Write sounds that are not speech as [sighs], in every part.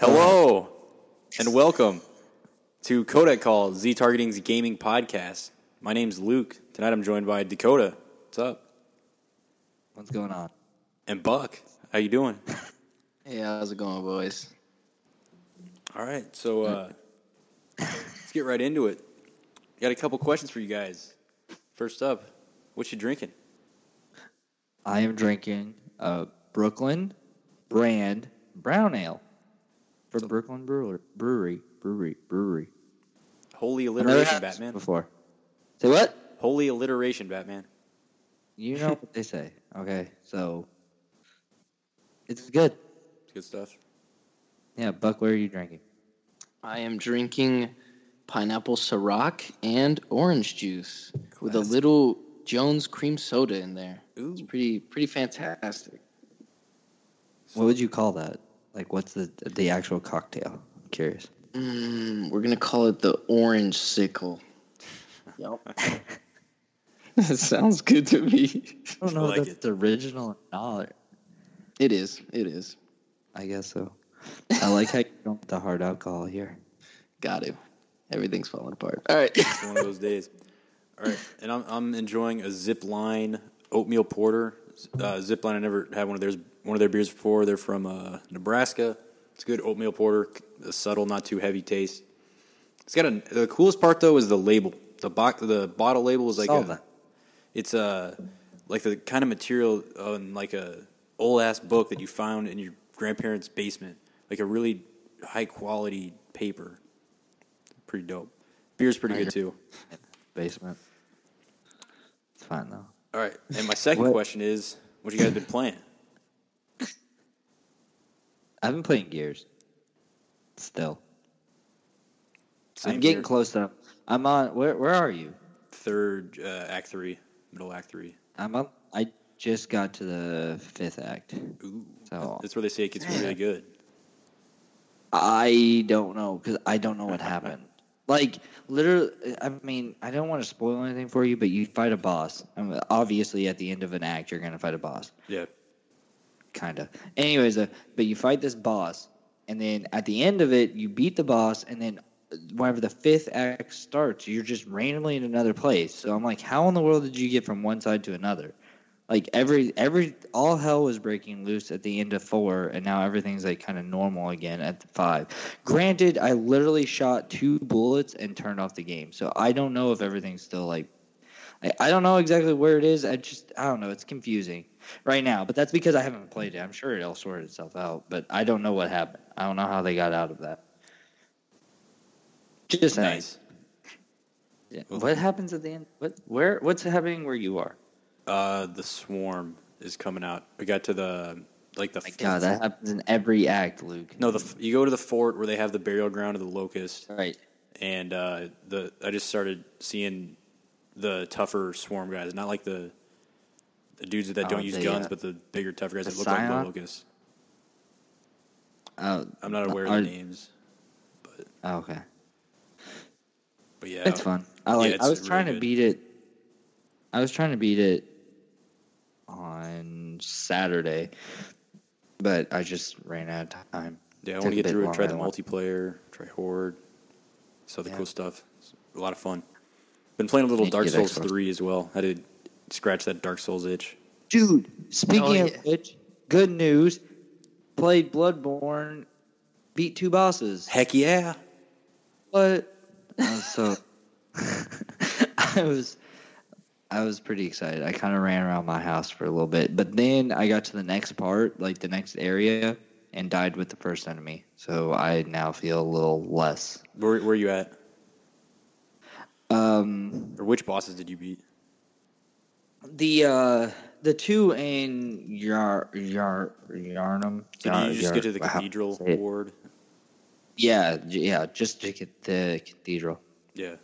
Hello and welcome to Kodak Call, Z Targeting's gaming podcast. My name's Luke. Tonight I'm joined by Dakota. What's up? What's going on? And Buck. How you doing? [laughs] Hey, how's it going, boys? All right, so uh, let's get right into it. Got a couple questions for you guys. First up, what you drinking? I am drinking a Brooklyn brand brown ale from Brooklyn Brewer, Brewery, Brewery, Brewery. Holy alliteration, Batman. before. Say what? Holy alliteration, Batman. You know [laughs] what they say. Okay, so it's good. It's good stuff. Yeah, Buck, what are you drinking? I am drinking pineapple Ciroc and orange juice with a little Jones cream soda in there. Ooh. It's pretty pretty fantastic. What would you call that? Like, what's the the actual cocktail? I'm curious. Mm, we're gonna call it the orange sickle. Yep. [laughs] that sounds good to me. I don't know like if that's original or not. It is. It is. I guess so. I like how you don't the hard alcohol here. Got it. Everything's falling apart. All right. It's one of those days. All right, and I'm I'm enjoying a Zip Line oatmeal porter. Uh, Zip Line, I never had one of theirs one of their beers before. They're from uh, Nebraska. It's a good oatmeal porter, a subtle, not too heavy taste. It's got a the coolest part though is the label. The bo- the bottle label is like a, it's a like the kind of material on like a old ass book that you found in your grandparents' basement, like a really high quality paper. Pretty dope. Beer's pretty good too. Basement. It's fine though. All right, and my second question is, what you guys been playing? I've been playing Gears. Still. Same I'm getting here. close to. I'm on. Where Where are you? Third uh, act three, middle act three. I'm up. I just got to the fifth act. Ooh, So- that's where they say it gets really good. I don't know because I don't know what happened. [laughs] Like literally, I mean, I don't want to spoil anything for you, but you fight a boss. I mean, obviously, at the end of an act, you're gonna fight a boss. Yeah, kind of. Anyways, uh, but you fight this boss, and then at the end of it, you beat the boss, and then whenever the fifth act starts, you're just randomly in another place. So I'm like, how in the world did you get from one side to another? Like every every all hell was breaking loose at the end of four, and now everything's like kind of normal again at five. Granted, I literally shot two bullets and turned off the game, so I don't know if everything's still like I, I don't know exactly where it is. I just I don't know. It's confusing right now, but that's because I haven't played it. I'm sure it'll sort itself out, but I don't know what happened. I don't know how they got out of that. Just nice. Yeah. What happens at the end? What where what's happening where you are? Uh, the swarm is coming out. We got to the like the My God, that happens in every act, Luke. no the you go to the fort where they have the burial ground of the locust, Right. and uh, the I just started seeing the tougher swarm guys, not like the the dudes that don't use the, guns, uh, but the bigger tougher guys that look like the Scion? locusts. Oh, I'm not aware of the names, but oh, okay. but yeah, It's fun. I like. it's I was really trying to good. beat it. I was trying to beat it on Saturday, but I just ran out of time. Yeah, I want to get through it. Try the multiplayer, try Horde, some other Yeah. cool stuff. It's a lot of fun. Been playing a little Dark Souls Xbox. 3 as well. I did scratch that Dark Souls itch. Dude, speaking Oh, of yeah. which, good news. Played Bloodborne, beat two bosses. Heck yeah! What? I was [laughs] so. [laughs] I was. I was pretty excited. I kind of ran around my house for a little bit, but then I got to the next part, like the next area, and died with the first enemy. So I now feel a little less. Where, where you at? Um, Or which bosses did you beat? The uh, the two in Yar Yar Yharnam. Did Yar- you just Yar- get to the cathedral ward? Yeah, yeah, just to get the cathedral. Yeah.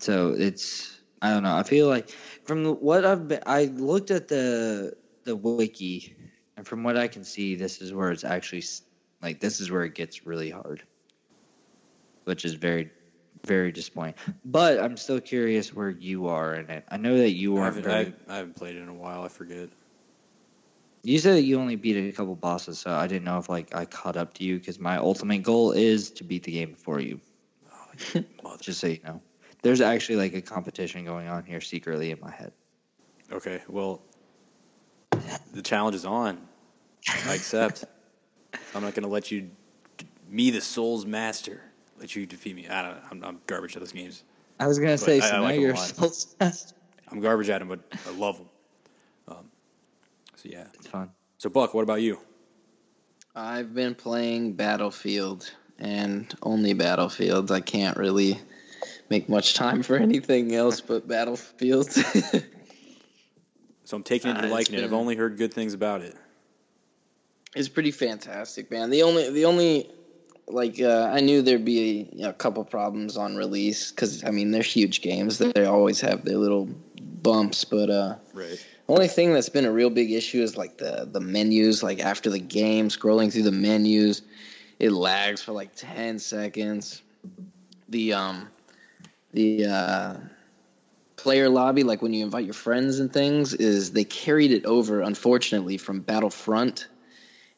So it's I don't know. I feel like from what I've been, I looked at the the wiki, and from what I can see, this is where it's actually like this is where it gets really hard, which is very very disappointing. But I'm still curious where you are in it. I know that you aren't haven't, very. I, I haven't played it in a while. I forget. You said that you only beat a couple bosses, so I didn't know if like I caught up to you because my ultimate goal is to beat the game before you. Oh, [laughs] mother- Just so you know, there's actually like a competition going on here secretly in my head. Okay, well, the challenge is on. I accept. [laughs] I'm not going to let you, me, the Souls Master, let you defeat me. I don't. I'm, I'm garbage at those games. I was gonna say, I- so I now like 'em a you're lot. Souls Master. I'm garbage at them, but I love them. Um, so yeah. It's fun. So Buck, what about you? I've been playing Battlefield and only Battlefield. I can't really make much time for anything else but Battlefield. [laughs] So I'm taking it Uh, to it's liking it. I've only heard good things about it. it's pretty fantastic, man. The only the only like uh, I knew there'd be a, you know, a couple problems on release because I mean they're huge games. that They always have their little bumps, but uh, Right. only thing that's been a real big issue is like the the menus. Like after the game, scrolling through the menus, it lags for like ten seconds. The um the uh, player lobby, like when you invite your friends and things, is they carried it over unfortunately from Battlefront,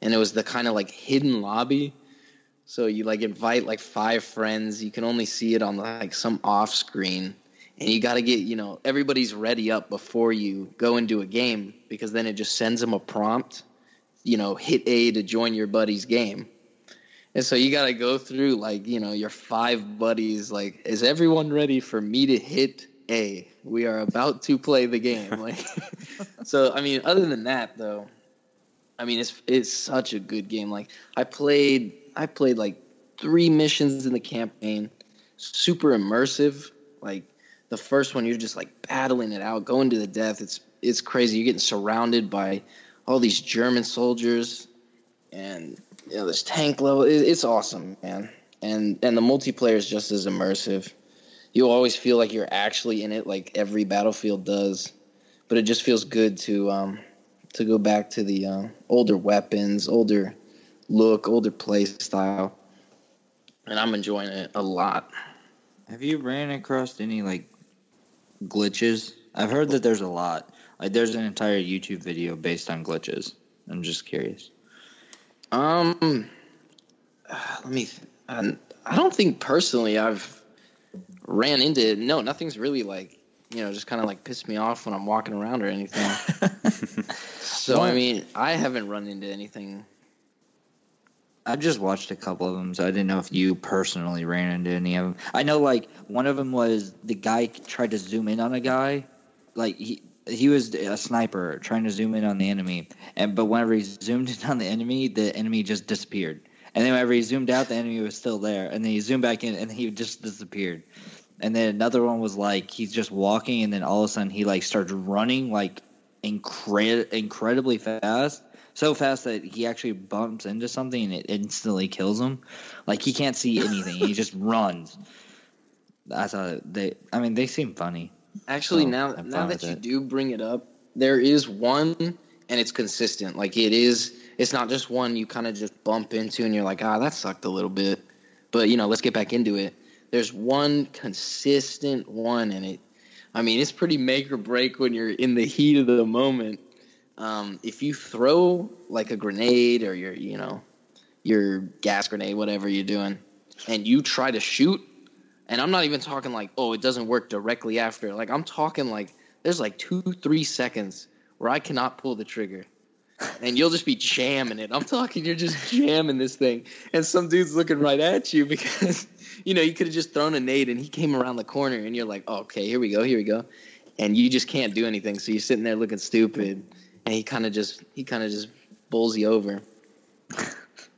and it was the kind of like hidden lobby. So you like invite like five friends. You can only see it on like some off screen. And you got to get you know everybody's ready up before you go into a game because then it just sends them a prompt you know hit a to join your buddy's game. And so you got to go through like you know your five buddies like is everyone ready for me to hit a? We are about to play the game. [laughs] Like [laughs] so i mean other than that though i mean it's it's such a good game. Like i played i played like three missions in the campaign. Super immersive. Like the first one you're just like battling it out going to the death. It's it's crazy. You're getting surrounded by all these german soldiers and you know this tank level. It, it's awesome man. And and the multiplayer is just as immersive. You always feel like you're actually in it like every battlefield does. But it just feels good to um to go back to the um, older weapons older look older play style and i'm enjoying it a lot Have you ran across any like glitches? I've heard that there's a lot. Like there's an entire YouTube video based on glitches. I'm just curious. Um, let me. Th- I, I don't think personally I've ran into it. No, nothing's really like you know just kind of like pissed me off when I'm walking around or anything. [laughs] so I mean, I haven't run into anything. I've just watched a couple of them, so I didn't know if you personally ran into any of them. I know, like one of them was the guy tried to zoom in on a guy, like he he was a sniper trying to zoom in on the enemy, and but whenever he zoomed in on the enemy, the enemy just disappeared. And then whenever he zoomed out, the enemy was still there, and then he zoomed back in, and he just disappeared. And then another one was like he's just walking, and then all of a sudden he like starts running like incre- incredibly fast, so fast that he actually bumps into something and it instantly kills him. Like he can't see anything; he just [laughs] runs. I thought they. I mean, they seem funny. Actually, Oh, now now that you it. do bring it up, there is one, and it's consistent. Like it is. It's not just one you kind of just bump into, and you're like, ah, that sucked a little bit. But you know, let's get back into it. There's one consistent one, and it. I mean, it's pretty make or break when you're in the heat of the moment. Um, if you throw like a grenade or your, you know, your gas grenade, whatever you're doing, and you try to shoot, and I'm not even talking like, oh, it doesn't work directly after. Like I'm talking like there's like two, three seconds where I cannot pull the trigger. And you'll just be jamming it. I'm talking, you're just jamming this thing. And some dude's looking right at you because, [laughs] you know, you could have just thrown a nade and he came around the corner and you're like, oh, okay, here we go, here we go. And you just can't do anything. So you're sitting there looking stupid. And he kind of just, he kind of just bowls you over.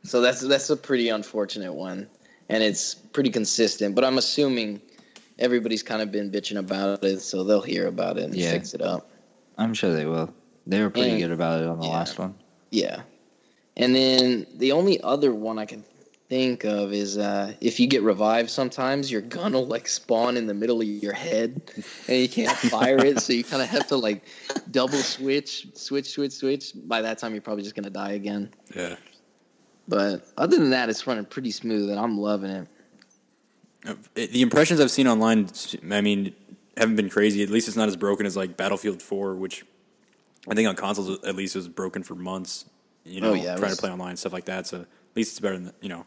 So that's that's a pretty unfortunate one, and it's pretty consistent. But I'm assuming everybody's kind of been bitching about it, so they'll hear about it and Yeah. fix it up. I'm sure they will. They were pretty And- good about it on the yeah. last one. Yeah, and then the only other one I can think of is uh, if you get revived, sometimes your gun will like spawn in the middle of your head, and you can't fire it, so you kind of have to like double switch, switch, switch, switch. By that time, you're probably just gonna die again. Yeah. But other than that, it's running pretty smooth, and I'm loving it. Uh, The impressions I've seen online, I mean, haven't been crazy. At least it's not as broken as like Battlefield 4, which I think on consoles at least was broken for months. You know, Oh, yeah, trying was- to play online and stuff like that. So at least it's better than you know.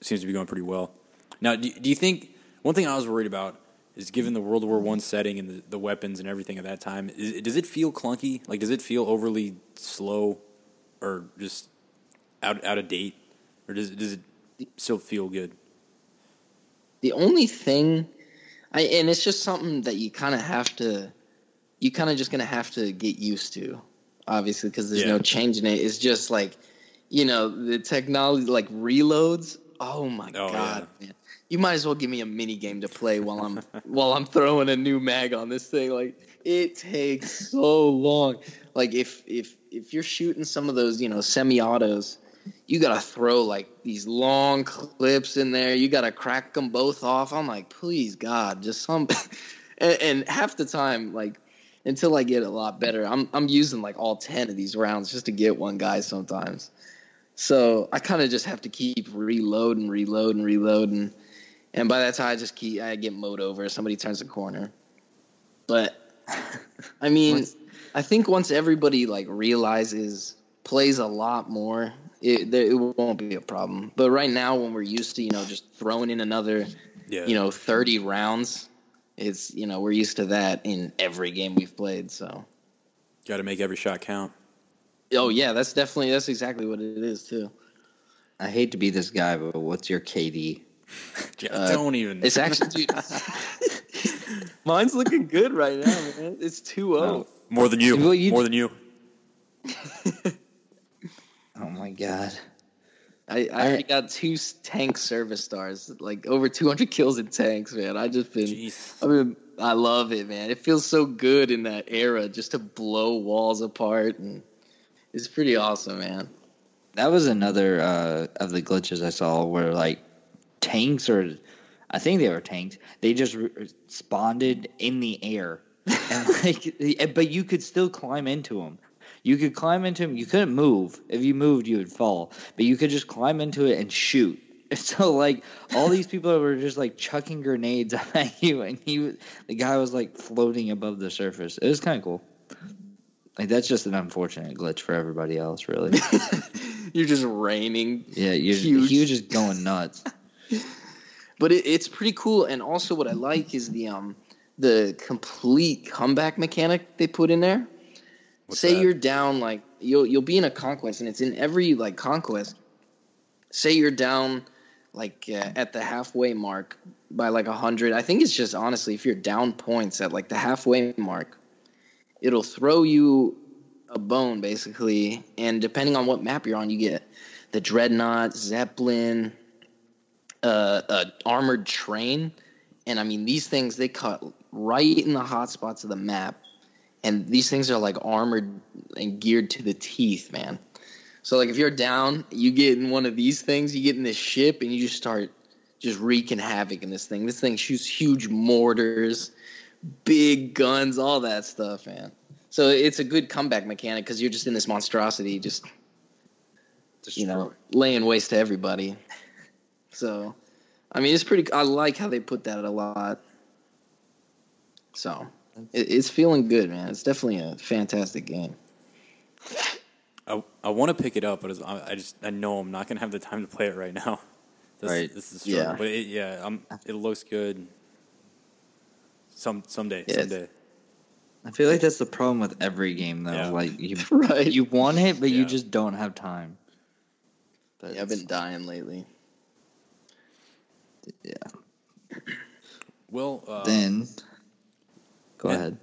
Seems to be going pretty well. Now, do, do you think one thing I was worried about is given the World War One setting and the, the weapons and everything at that time, is, does it feel clunky? Like, does it feel overly slow, or just out out of date, or does does it still feel good? The only thing, I and it's just something that you kind of have to, you kind of just gonna have to get used to, obviously, because there's Yeah. no changing it. It's just like, you know, the technology like reloads. Oh my Oh, god, man! You might as well give me a mini game to play while I'm [laughs] while I'm throwing a new mag on this thing. Like it takes so long. Like if if if you're shooting some of those, you know, semi-autos, you gotta throw like these long clips in there. You gotta crack them both off. I'm like, please God, just some. [laughs] and, and half the time, like until I get a lot better, I'm I'm using like all ten of these rounds just to get one guy sometimes. So I kind of just have to keep reloading, reloading, reloading, and by that time I just keep I get mowed over. Somebody turns the corner, but [laughs] I mean, Once- I think once everybody like realizes plays a lot more, it there, it won't be a problem. But right now, when we're used to you know just throwing in another Yeah, you know 30 rounds, it's you know we're used to that in every game we've played. So got to make every shot count. Oh yeah, that's definitely that's exactly what it is too. I hate to be this guy, but what's your KD? [laughs] Yeah, Uh, don't even. It's actually, dude. [laughs] Mine's looking good right now, man. It's 2 0. more than you. Well, you- more than you. [laughs] Oh my god. I, I already got two s- tank service stars, like over 200 kills in tanks, man. I just been, Jeez. I mean, I love it, man. It feels so good in that era just to blow walls apart, and it's pretty awesome, man. That was another uh, of the glitches I saw where like tanks or I think they were tanks. They just re- spawned in the air, [laughs] and like, but you could still climb into them. You could climb into them. You couldn't move. If you moved, you would fall. But you could just climb into it and shoot. [laughs] So like all these people were just like chucking grenades [laughs] at you, and he, the guy was like floating above the surface. It was kind of cool. Like that's just an unfortunate glitch for everybody else, really. [laughs] You're just raining Yeah, you're Huge. huge. just going nuts. [laughs] but it, it's pretty cool. And also, what I like is the um the complete comeback mechanic they put in there. What's Say that? you're down like you'll you'll be in a conquest, and it's in every like conquest. Say you're down like uh, at the halfway mark by like a hundred. I think it's just honestly, if you're down points at like the halfway mark, it'll throw you a bone basically, and depending on what map you're on, you get the dreadnought, zeppelin, uh, armored train, and I mean these things they cut right in the hot spots of the map, and these things are like armored and geared to the teeth, man. So like if you're down, you get in one of these things, you get in this ship, and you just start just wreaking havoc in this thing. This thing shoots huge mortars, big guns, all that stuff, man. So it's a good comeback mechanic because you're just in this monstrosity, just you know, laying waste to everybody. So, I mean, it's pretty. I like how they put that a lot. So, it, it's feeling good, man. It's definitely a fantastic game. I, I want to pick it up, but it's, I, I just I know I'm not gonna have the time to play it right now. This, Right. This is struggle. Yeah. But it, yeah, I'm, it looks good. Some someday, Yeah, it's- someday. I feel like that's the problem with every game, though. Yeah. Like you, [laughs] Right. you want it, but you just don't have time. But Yeah, I've been dying lately. yeah. Well, uh, Then, go ahead.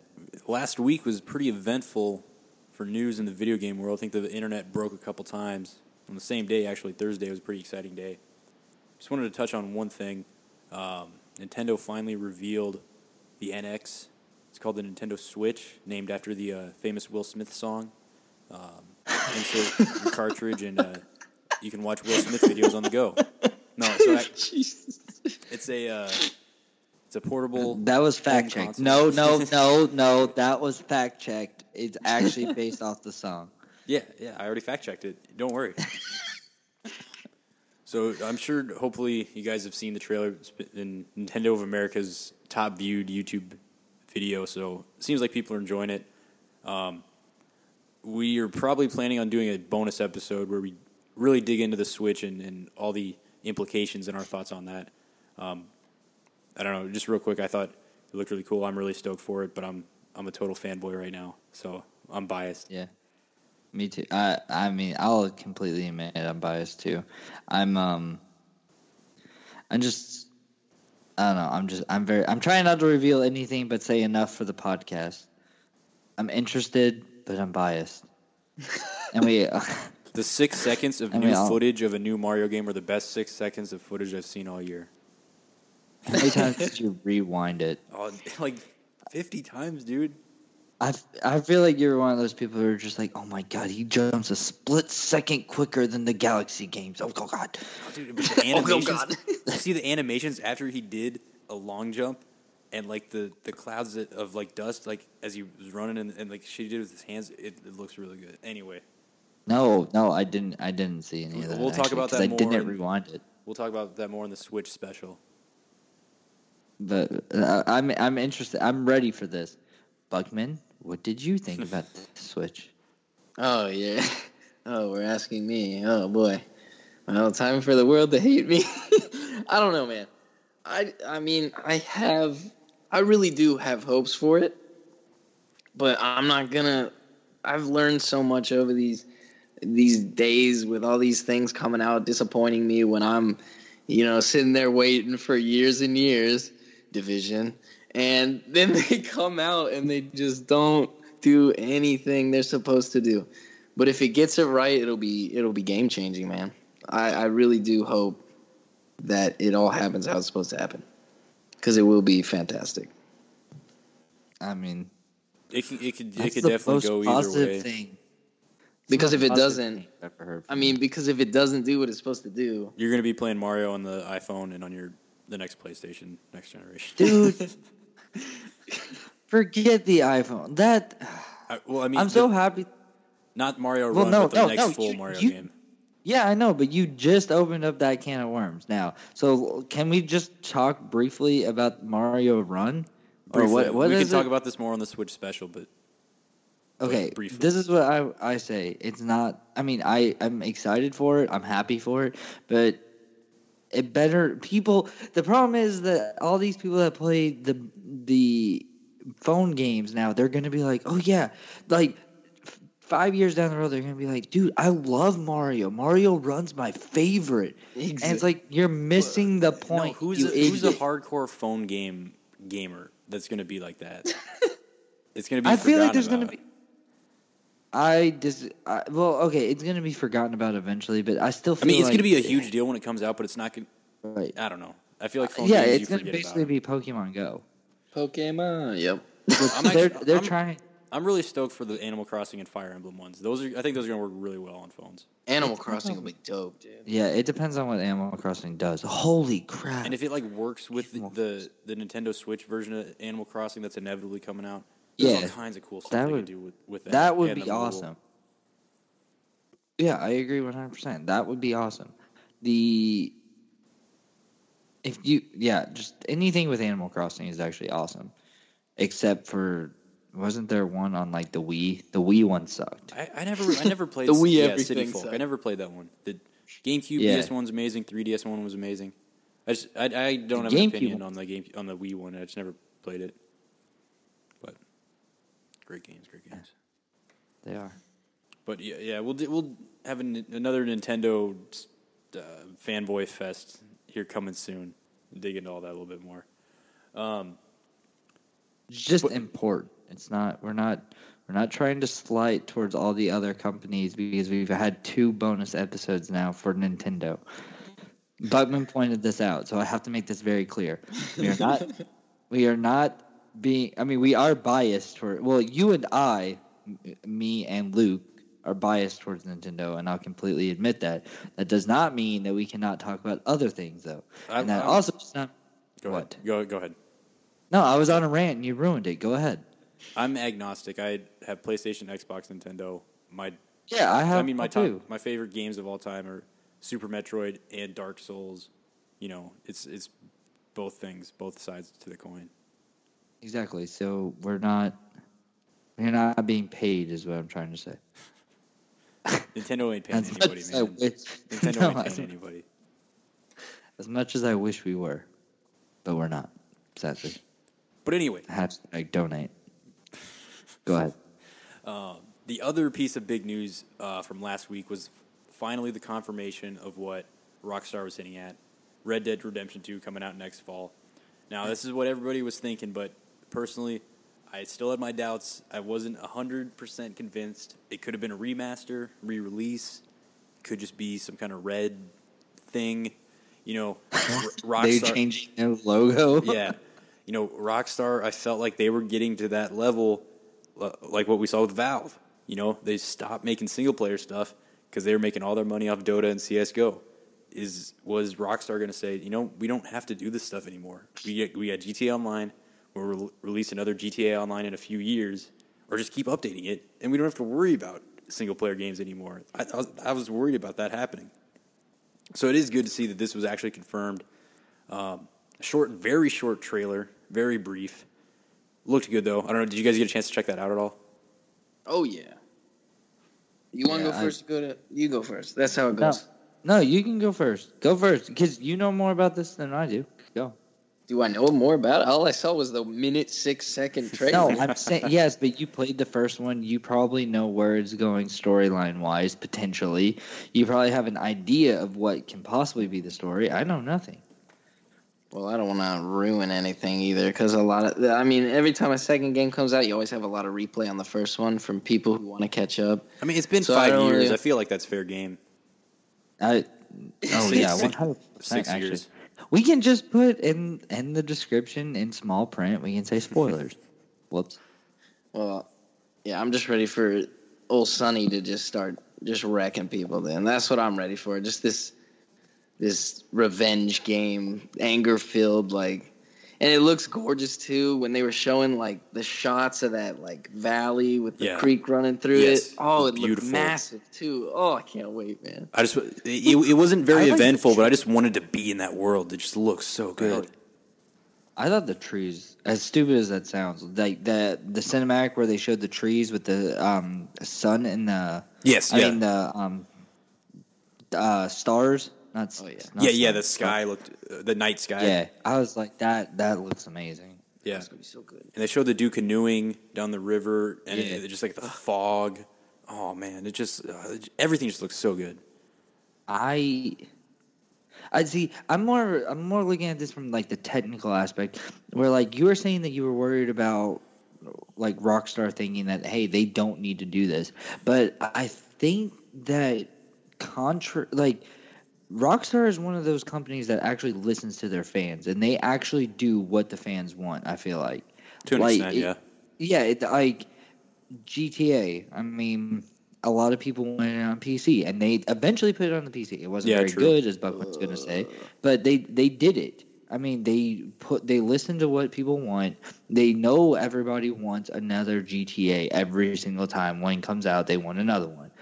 last week was pretty eventful for news in the video game world. I think the internet broke a couple times on the same day. Actually, Thursday was a pretty exciting day. Just wanted to touch on one thing. Um, Nintendo finally revealed the NX. It's called the Nintendo Switch, named after the uh, famous Will Smith song. Um, insert your cartridge, and uh, you can watch Will Smith videos on the go. No, so I, [laughs] it's a uh, it's a portable. That was fact checked. No, no, no, no. That was fact checked. It's actually based off the song. Yeah, yeah, I already fact checked it. Don't worry. [laughs] so I'm sure, hopefully, you guys have seen the trailer It's been in Nintendo of America's top viewed YouTube video. So it seems like people are enjoying it. Um, we are probably planning on doing a bonus episode where we really dig into the Switch and, and all the implications and our thoughts on that. Um, I don't know, just real quick, I thought it looked really cool. I'm really stoked for it, but I'm I'm a total fanboy right now, so I'm biased. Yeah. Me too. I I mean, I'll completely admit I'm biased too. I'm um I'm just I don't know. I'm just I'm very I'm trying not to reveal anything but say enough for the podcast. I'm interested, but I'm biased. and we [laughs] [laughs] The six seconds of new footage of a new Mario game are the best six seconds of footage I've seen all year. how many times [laughs] did you rewind it? Oh, like 50 times, dude. I, I feel like you're one of those people who are just like, oh my god, he jumps a split second quicker than the Galaxy games. Oh god. Oh, dude, but [laughs] the animations. God. see the animations after he did a long jump, and like the the clouds of like dust, like as he was running, and, and like she did with his hands, it, it looks really good. Anyway, No, no, I didn't. I didn't see any of that. We'll talk actually, about 'cause that I didn't in- rewind it. we'll talk about that more in the Switch special. But uh, I'm I'm interested. I'm ready for this. Bugman, what did you think about the [laughs] Switch? Oh yeah. [laughs] Oh, we're asking me. Oh boy. Well, time for the world to hate me. [laughs] I don't know, man. I I mean, I have I really do have hopes for it. But I'm not going to I've learned so much over these these days with all these things coming out disappointing me when I'm you know sitting there waiting for years and years division and then [laughs] they come out and they just don't do anything they're supposed to do. But if it gets it right, it'll be it'll be game changing, man. I, I really do hope that it all happens how it's supposed to happen, because it will be fantastic. I mean, It could it could it could definitely most go either positive way. thing. Because the if it most positive doesn't- thing I've ever I mean, because if it doesn't do what it's supposed to do, You're gonna be playing Mario on the iPhone and on your the next PlayStation, next generation. dude, [laughs] [laughs] forget the iPhone. That I, well, I mean, I'm so the- happy. not Mario Well, Run, no, but the no, next no, full you- Mario you- game. Yeah, I know, but you just opened up that can of worms now. So can we just talk briefly about Mario Run? Or what? What we can talk about this more on the Switch special, but Okay, briefly. this is what I I say. It's not. I mean, I I'm excited for it. I'm happy for it, but it better people. The problem is that all these people that play the the phone games now, they're gonna be like, oh yeah, like. f- Five years down the road, they're gonna be like, "Dude, I love Mario. Mario Run's my favorite." exactly. And it's like you're missing the no, point. who's you a, who's a hardcore phone game gamer that's gonna be like that? [laughs] it's gonna be. I feel like there's gonna be. I dis. I, well, okay, it's gonna be forgotten about eventually, but I still. I mean, it's like, gonna be a huge deal when it comes out, but it's not gonna. Right. I don't know. I feel like uh, phone Yeah, games it's you gonna basically be Pokemon Go. Pokemon. Yep. I'm they're actually- they're I'm- trying. I'm really stoked for the Animal Crossing and Fire Emblem ones. Those are, I think, those are gonna work really well on phones. Animal Crossing will be dope, dude. Yeah, it depends on what Animal Crossing does. Holy crap! And if it like works with the, the, the Nintendo Switch version of Animal Crossing that's inevitably coming out, there's Yeah, all kinds of cool stuff that would- can do with, with that. that would be awesome. Yeah, I agree one hundred percent. That would be awesome. The if you yeah, just anything with Animal Crossing is actually awesome, except for wasn't there one on like the Wii? The Wii one sucked. I, I never, I never [laughs] played The Wii yeah, everything City Folk. sucked. I never played that one. The GameCube Yeah. DS one's amazing. 3DS one was amazing. I just, I, I don't The have an opinion one- on the game on the Wii one. I just never played it. Great games, great games. They are. But yeah, yeah, we'll we'll have an, another Nintendo uh, fanboy fest here coming soon. Dig into all that a little bit more. Um, It's just But- important. It's not. We're not. We're not trying to slight towards all the other companies because we've had two bonus episodes now for Nintendo. Bugman pointed this out, so I have to make this very clear. We are not. [laughs] we are not being. I mean, we are biased toward. Well, you and i me and Luke, are biased towards Nintendo, and I'll completely admit that. That does not mean that we cannot talk about other things, though. I'm- and that I'm- also does not. go What? ahead. Go go ahead. No, I was on a rant and you ruined it. Go ahead. I'm agnostic. I have PlayStation, Xbox, Nintendo. My Yeah, I have. I mean, my top, too. my favorite games of all time are Super Metroid and Dark Souls. You know, it's it's both things, both sides to the coin. Exactly. So we're not. You're not being paid, is what I'm trying to say. [laughs] Nintendo ain't paying As much anybody, as I man. wish, Nintendo [laughs] No, ain't paying anybody. as much as I wish we were, but we're not. Sadly, But anyway, hashtag donate. Go ahead. [laughs] the other piece of big news uh, from last week was finally the confirmation of what Rockstar was hinting at: Red Dead Redemption Two coming out next fall. Now, this is what everybody was thinking, but personally, I still had my doubts. I wasn't hundred percent convinced. It could have been a remaster, re-release. Could just be some kind of red thing. You know, [laughs] R- They changing their logo. yeah. You know, Rockstar, I felt like they were getting to that level, like what we saw with Valve. You know, they stopped making single player stuff because they were making all their money off Dota and CS:GO. Is was Rockstar going to say, you know, we don't have to do this stuff anymore? We get, we got GTA Online. We'll re- release another GTA Online in a few years, or just keep updating it, and we don't have to worry about single player games anymore. I, I, was, I was worried about that happening. So it is good to see that this was actually confirmed. Um, short, very short trailer, very brief. Looked good though. I don't know. Did you guys get a chance to check that out at all? Oh yeah. You want to Yeah, go I- first? Go to you go first. That's how it No, goes. no, you can go first. Go first, because you know more about this than I do. Go. Do I know more about it? All I saw was the minute six second No. I'm [laughs] saying yes, but you played the first one. You probably know where it's going storyline wise, potentially. You probably have an idea of what can possibly be the story. I know nothing. Well, I don't want to ruin anything either because a lot of, I mean, every time a second game comes out, you always have a lot of replay on the first one from people who want to catch up. I mean, it's been So five don't years. really- I feel like that's fair game. I, oh Six- yeah, [laughs] six- one hundred six percent. Actually, years. We can just put in in the description in small print. We can say [laughs] spoilers. Whoops. Well, yeah, I'm just ready for old Sonny to just start just wrecking people. Then that's what I'm ready for. Just this, this revenge game, anger filled, like, and it looks gorgeous too. When they were showing like the shots of that like valley with the Yeah. creek running through Yes, it. Oh, it beautiful. looked massive too. Oh, I can't wait, man. I just it, it wasn't I very like eventful, but I just wanted to be in that world. It just looks so good. I thought the trees, as stupid as that sounds, like the the cinematic where they showed the trees with the um sun and the Yes, I yeah, mean the um uh stars, not s- Oh, yeah. not yeah, yeah. The stars, sky looked, uh, the night sky. Yeah, I was like that. That looks amazing. yeah. It's gonna be so good. And they showed the dude canoeing down the river, and Yeah. it, it just like the fog. Oh man, it just uh, everything just looks so good. I I see. I'm more. I'm more looking at this from like the technical aspect, where like you were saying that you were worried about like Rockstar thinking that hey they don't need to do this, but I think that contra like Rockstar is one of those companies that actually listens to their fans and they actually do what the fans want. I feel like To an Like, extent, it- yeah. yeah, it, like GTA. I mean, a lot of people wanted it on PC, and they eventually put it on the PC. It wasn't Yeah, very true. good, as Buckman's going to say, but they they did it. I mean, they put they listen to what people want. They know everybody wants another GTA every single time one comes out. They want another one,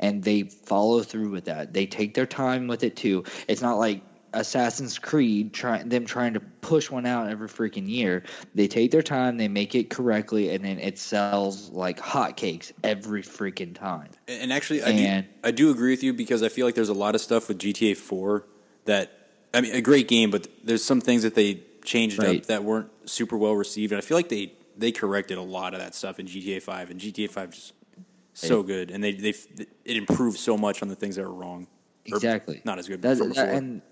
and they follow through with that. They take their time with it too. It's not like Assassin's Creed trying them trying to push one out every freaking year. They take their time, they make it correctly, and then it sells like hotcakes every freaking time. And actually, I And- do, I do agree with you because I feel like there's a lot of stuff with GTA 4 that I mean, a great game, but there's some things that they changed Right. up that weren't super well received, and I feel like they they corrected a lot of that stuff in GTA 5, and GTA 5 just so good, and they they it improved so much on the things that were wrong. Exactly. not as good That's- from before. and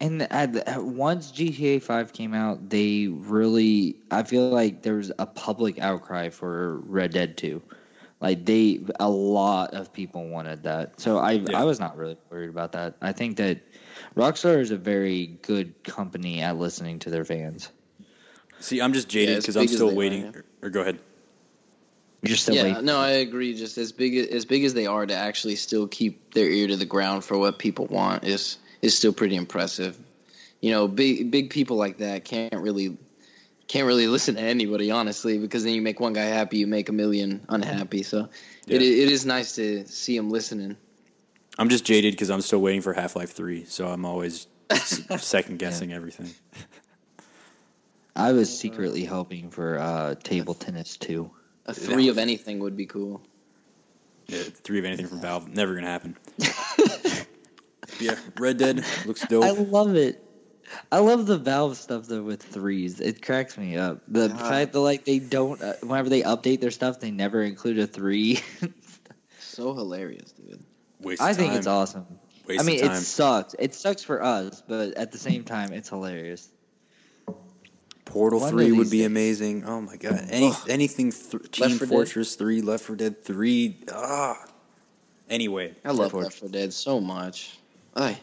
and at, at- once GTA Five came out, they really I feel like there was a public outcry for Red Dead Two. Like they, a lot of people wanted that, so I Yeah. I was not really worried about that. I think that Rockstar is a very good company at listening to their fans. See, I'm just jaded Yeah, because I'm still they are, waiting. yeah. or, or go ahead. You're still yeah, waiting. no, I agree. Just as big as big as they are to actually still keep their ear to the ground for what people want is is still pretty impressive. You know, big big people like that can't really can't really [laughs] listen to anybody honestly because then you make one guy happy, you make a million unhappy. So it it is nice to see them listening. I'm just jaded because I'm still waiting for Half Life 3, so I'm always [laughs] second guessing everything. I was secretly hoping for uh, table tennis too. A three of anything would be cool. Yeah, three of anything from Valve, never gonna happen. [laughs] yeah, Red Dead looks dope. I love it. I love the Valve stuff though with threes. It cracks me up. The God. fact that like they don't, uh, whenever they update their stuff, they never include a three. [laughs] So hilarious, dude. Waste I of think time. it's awesome. Waste I mean, of it sucks. It sucks for us, but at the same time, it's hilarious. Portal One Three would be days. amazing. Oh my god, Any Ugh. anything th- Team 4 Dead. Fortress Three, Left 4 Dead Three. Ah. Anyway, I love Left 4 Dead so much. I.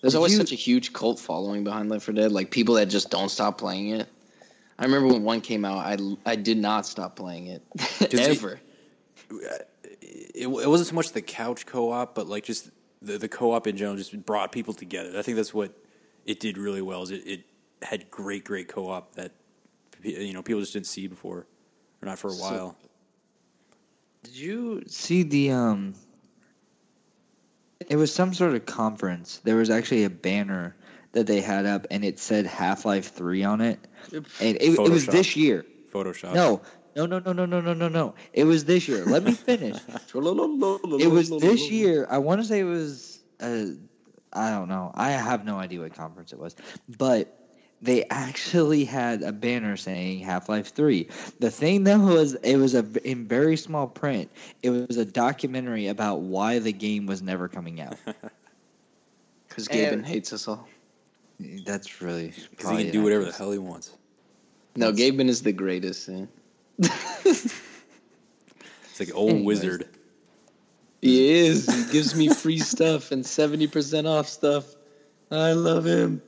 There's Did always you- such a huge cult following behind Left 4 Dead. Like people that just don't stop playing it. I remember when one came out, I, I did not stop playing it [laughs] it- ever. it, it wasn't so much the couch co-op, but like just the the co-op in general just brought people together. I think that's what it did really well. Is it, it had great great co-op that you know people just didn't see before, or not for a So- while. Did you see the um? It was some sort of conference. There was actually a banner that they had up, and it said Half Life Three on it, and it, it was this year. Photoshop. No, no, no, no, no, no, no, no, no. It was this year. Let me finish. [laughs] It was this year. I want to say it was. Uh, I don't know. I have no idea what conference it was, but they actually had a banner saying Half Life Three. The thing though was it was a in very small print. It was a documentary about why the game was never coming out. [laughs] Because And- Gaben hates us all. That's really because he can do whatever the hell he wants. No, Gaben is the greatest. eh? [laughs] It's like old Anyways. wizard. He is. He gives me free [laughs] stuff and 70% off stuff. I love him.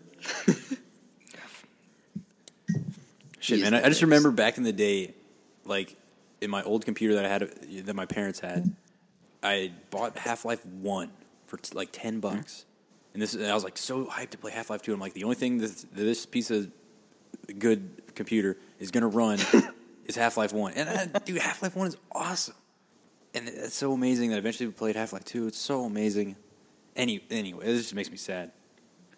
Shit, man! I, I just remember back in the day, like in my old computer that I had that my parents had, I bought Half Life One for t- like ten hmm. bucks, and this and I was like so hyped to play Half Life Two. I'm like, the only thing this this piece of good computer is gonna run [coughs] is Half Life One, and I, dude, Half Life One is awesome, and it's so amazing that eventually we played Half Life Two. It's so amazing. Any anyway, this just makes me sad.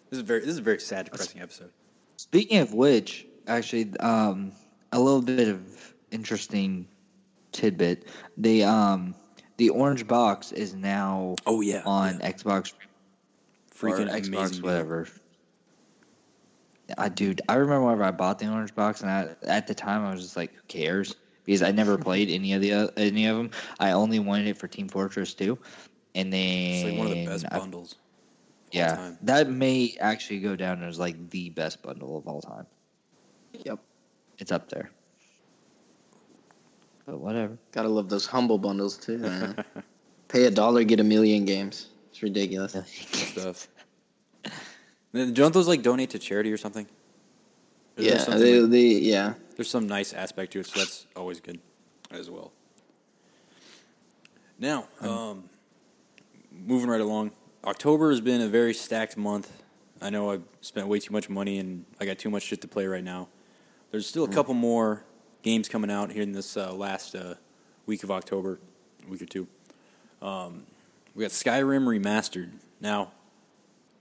This is very this is a very sad, depressing episode. Speaking of which, actually, um, a little bit of interesting tidbit. The um, the orange box is now Oh yeah, on yeah. Xbox freaking Xbox, whatever. I dude, I remember whenever I bought the orange box, and I, at the time I was just like, "Who cares?" Because I never [laughs] played any of the o- any of them. I only wanted it for Team Fortress 2. and then It's like one of the best I- bundles. yeah, that may actually go down as like the best bundle of all time. Yep. It's up there. But whatever. Gotta love those humble bundles too. Man. [laughs] Pay a dollar, get a million games. It's ridiculous. [laughs] stuff. Then Don't those like donate to charity or something? Or there's Yeah, something they, like- they, yeah. there's some nice aspect to it, so that's always good as well. Now, um, moving right along, October has been a very stacked month. I know I've spent way too much money and I got too much shit to play right now. There's still a couple more games coming out here in this uh, last uh, week of October, week or two. Um, we got Skyrim remastered. Now,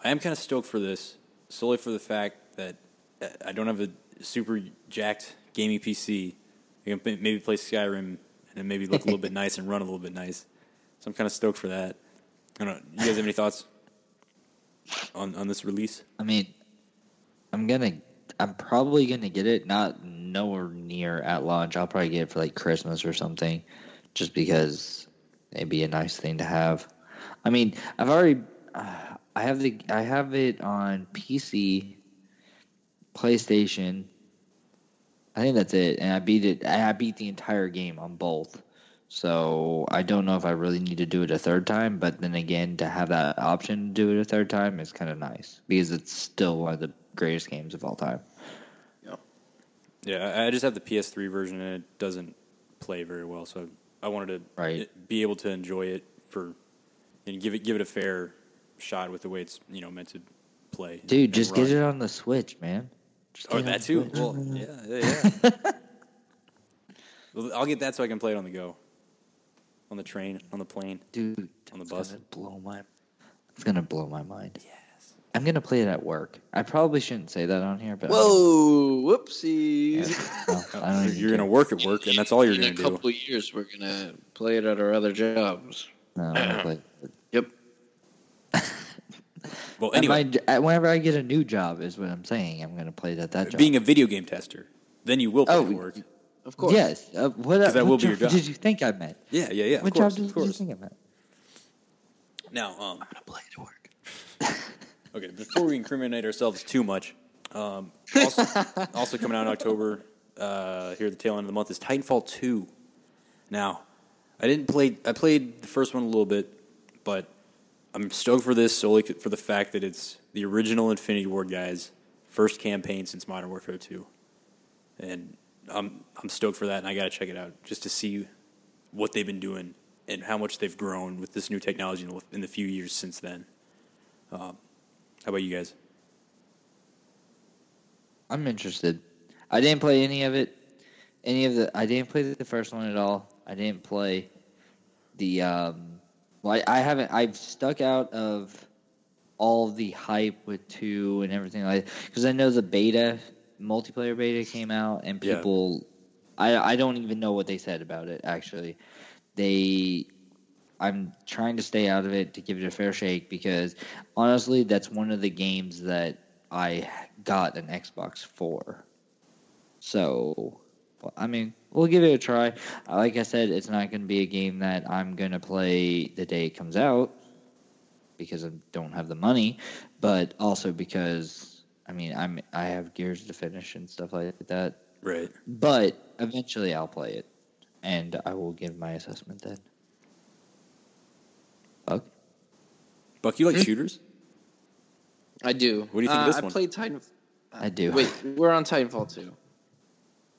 I am kind of stoked for this, solely for the fact that uh, I don't have a super jacked gaming PC. I can maybe play Skyrim and then maybe look a little bit [laughs] nice and run a little bit nice. So I'm kind of stoked for that. I don't know. You guys have any thoughts on on this release? I mean, I'm gonna. I'm probably gonna get it. Not nowhere near at launch. I'll probably get it for like Christmas or something, just because it'd be a nice thing to have. I mean, I've already. Uh, I have the. I have it on PC, PlayStation. I think that's it, and I beat it. I beat the entire game on both. So I don't know if I really need to do it a third time, but then again, to have that option to do it a third time is kind of nice because it's still one of the greatest games of all time. Yeah, yeah. I just have the PS3 version and it doesn't play very well, so I wanted to Right. be able to enjoy it for and give it give it a fair shot with the way it's you know meant to play. Dude, and just run. get it on the Switch, man. Just Oh, get it on that too. Switch. Well, yeah, yeah. yeah. [laughs] Well, I'll get that so I can play it on the go, on the train, on the plane. dude, On the it's bus. Gonna blow my. It's gonna blow my mind. Yes. I'm gonna play it at work. I probably shouldn't say that on here, but Whoa, Yeah, [laughs] whoopsies. no, I don't You're, you're gonna care. work at work, and that's all you're In gonna do. In a couple of years, we're gonna play it at our other jobs. No, I'm play it. [clears throat] Yep. [laughs] Well, anyway, my- whenever I get a new job, is what I'm saying. I'm gonna play it at that job. being a video game tester, then you will play Oh, at work. Of course. yes. Uh, what, that what will be your job. Did you think I meant? Yeah, yeah, yeah. what of course, job of did you think I meant? Now, um, I'm gonna play it at work. [laughs] okay, before we incriminate ourselves too much, um, also, [laughs] also coming out in October, uh, here at the tail end of the month is Titanfall 2. Now, I didn't play, I played the first one a little bit, but I'm stoked for this solely for the fact that it's the original Infinity Ward guys' first campaign since Modern Warfare 2. And I'm, I'm stoked for that, and I got to check it out just to see what they've been doing and how much they've grown with this new technology in the, few years since then. Um, how about you guys? I'm interested. I didn't play any of it. Any of the I didn't play the first one at all. I didn't play the um well I, I haven't I've stuck out of all the hype with 2 and everything like cuz I know the beta multiplayer beta came out and Yeah. people I I don't even know what they said about it actually. They I'm trying to stay out of it to give it a fair shake because honestly, that's one of the games that I got an Xbox for. So, I mean, we'll give it a try. Like I said, it's not going to be a game that I'm going to play the day it comes out because I don't have the money, but also because I mean, I'm I have gears to finish and stuff like that. Right. But eventually, I'll play it, and I will give my assessment then. Buck? Buck, you like shooters? I do. What do you think of Uh, this I one? played Titan. I do. Wait, we're on Titanfall 2.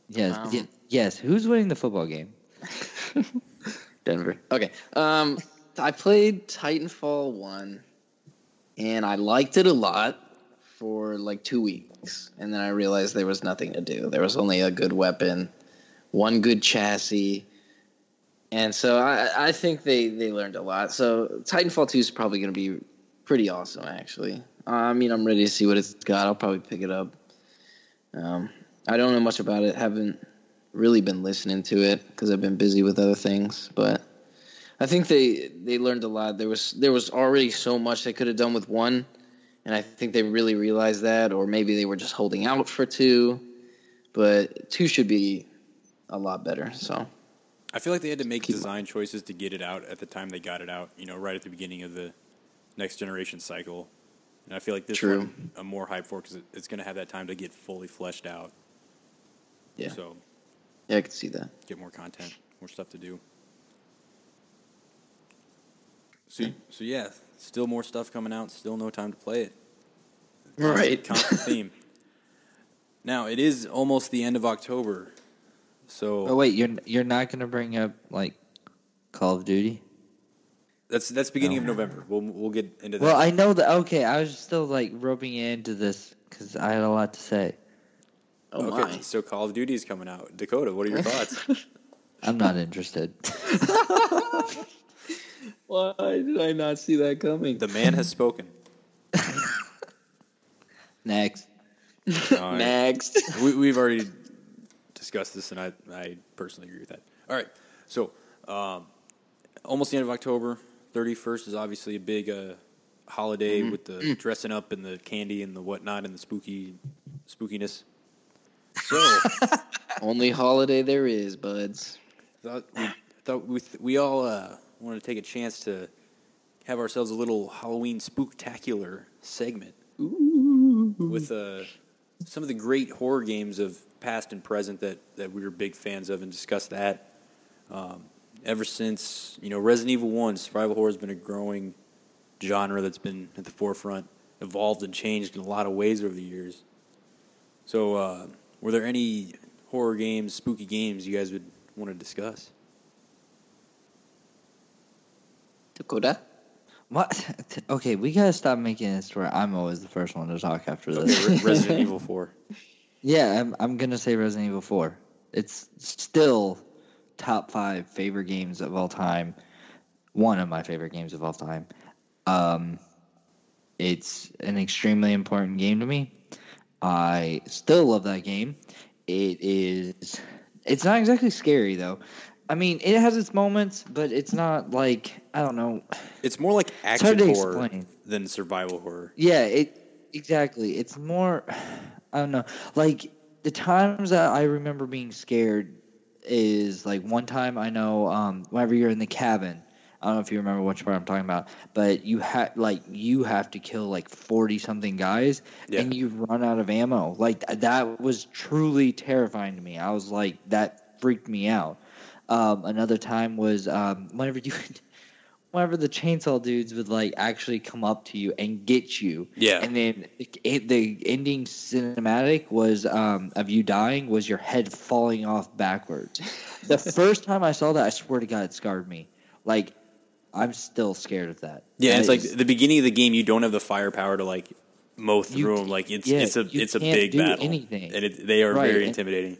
Yes, Um, ye- yes. Who's winning the football game? [laughs] Denver. Okay. Um, I played Titanfall 1, and I liked it a lot for like two weeks. And then I realized there was nothing to do. There was only a good weapon, one good chassis. And so I, I think they, they learned a lot. So Titanfall 2 is probably going to be pretty awesome, actually. I mean, I'm ready to see what it's got. I'll probably pick it up. Um, I don't know much about it. Haven't really been listening to it because I've been busy with other things. But I think they they learned a lot. There was there was already so much they could have done with one, and I think they really realized that, or maybe they were just holding out for two. But two should be a lot better. So I feel like they had to make Keep- design choices to get it out at the time they got it out. You know, right at the beginning of the next generation cycle. And I feel like this True. one I'm more hyped for because it, it's going to have that time to get fully fleshed out. yeah, So yeah, I can see that. get more content, more stuff to do. So, so yeah, still more stuff coming out. Still no time to play it. Constant- Right. Constant [laughs] theme. Now it is almost the end of October, so Oh wait, you're you're not gonna bring up like Call of Duty? that's that's beginning of November. We'll we'll get into that. Well, I know that. Okay, I was still like roping into this because I had a lot to say. Oh okay, my! so Call of Duty is coming out. Dakota, what are your [laughs] thoughts? I'm not interested. [laughs] Why did I not see that coming? the man has spoken. [laughs] Next, All right. Next. [laughs] we, we've already discussed this, and I, I personally agree with that. All right, so um, almost the end of October. Thirty first is obviously a big uh, holiday with the dressing up and the candy and the whatnot and the spooky spookiness. [laughs] So Only holiday there is, buds. thought we thought we, we all uh, wanted to take a chance to have ourselves a little Halloween spooktacular segment with uh, some of the great horror games of past and present that, that we were big fans of and discuss that. Um, ever since you know Resident Evil One, survival horror has been a growing genre that's been at the forefront, evolved and changed in a lot of ways over the years. So, uh, were there any horror games, spooky games you guys would want to discuss? Dakota. what? [laughs] Okay, we gotta stop making this where I'm always the first one to talk after this. Okay, Resident [laughs] Evil Four. Yeah, I'm, I'm gonna say Resident Evil 4. It's still top five favorite games of all time. One of my favorite games of all time. Um, it's an extremely important game to me. I still love that game. It is. It's not exactly scary though. I mean, it has its moments, but it's not like I don't know. It's more like action horror explain. than survival horror. Yeah, it exactly. It's more. [sighs] I don't know. Like the times that I remember being scared is like one time I know um, whenever you're in the cabin. I don't know if you remember which part I'm talking about, but you have like you have to kill like forty something guys, Yeah. and you run out of ammo. Like th- that was truly terrifying to me. I was like, that freaked me out. Um, another time was um, whenever you, [laughs] whenever the chainsaw dudes would like actually come up to you and get you. Yeah. And then it, the ending cinematic was um, of you dying was your head falling off backwards. [laughs] the first time I saw that, I swear to God, it scarred me. Like, I'm still scared of that. Yeah, That it's like the beginning of the game. You don't have the firepower to like mow through You- them. Like it's yeah, it's a it's a big battle, anything. and it, they are Right, very and- intimidating.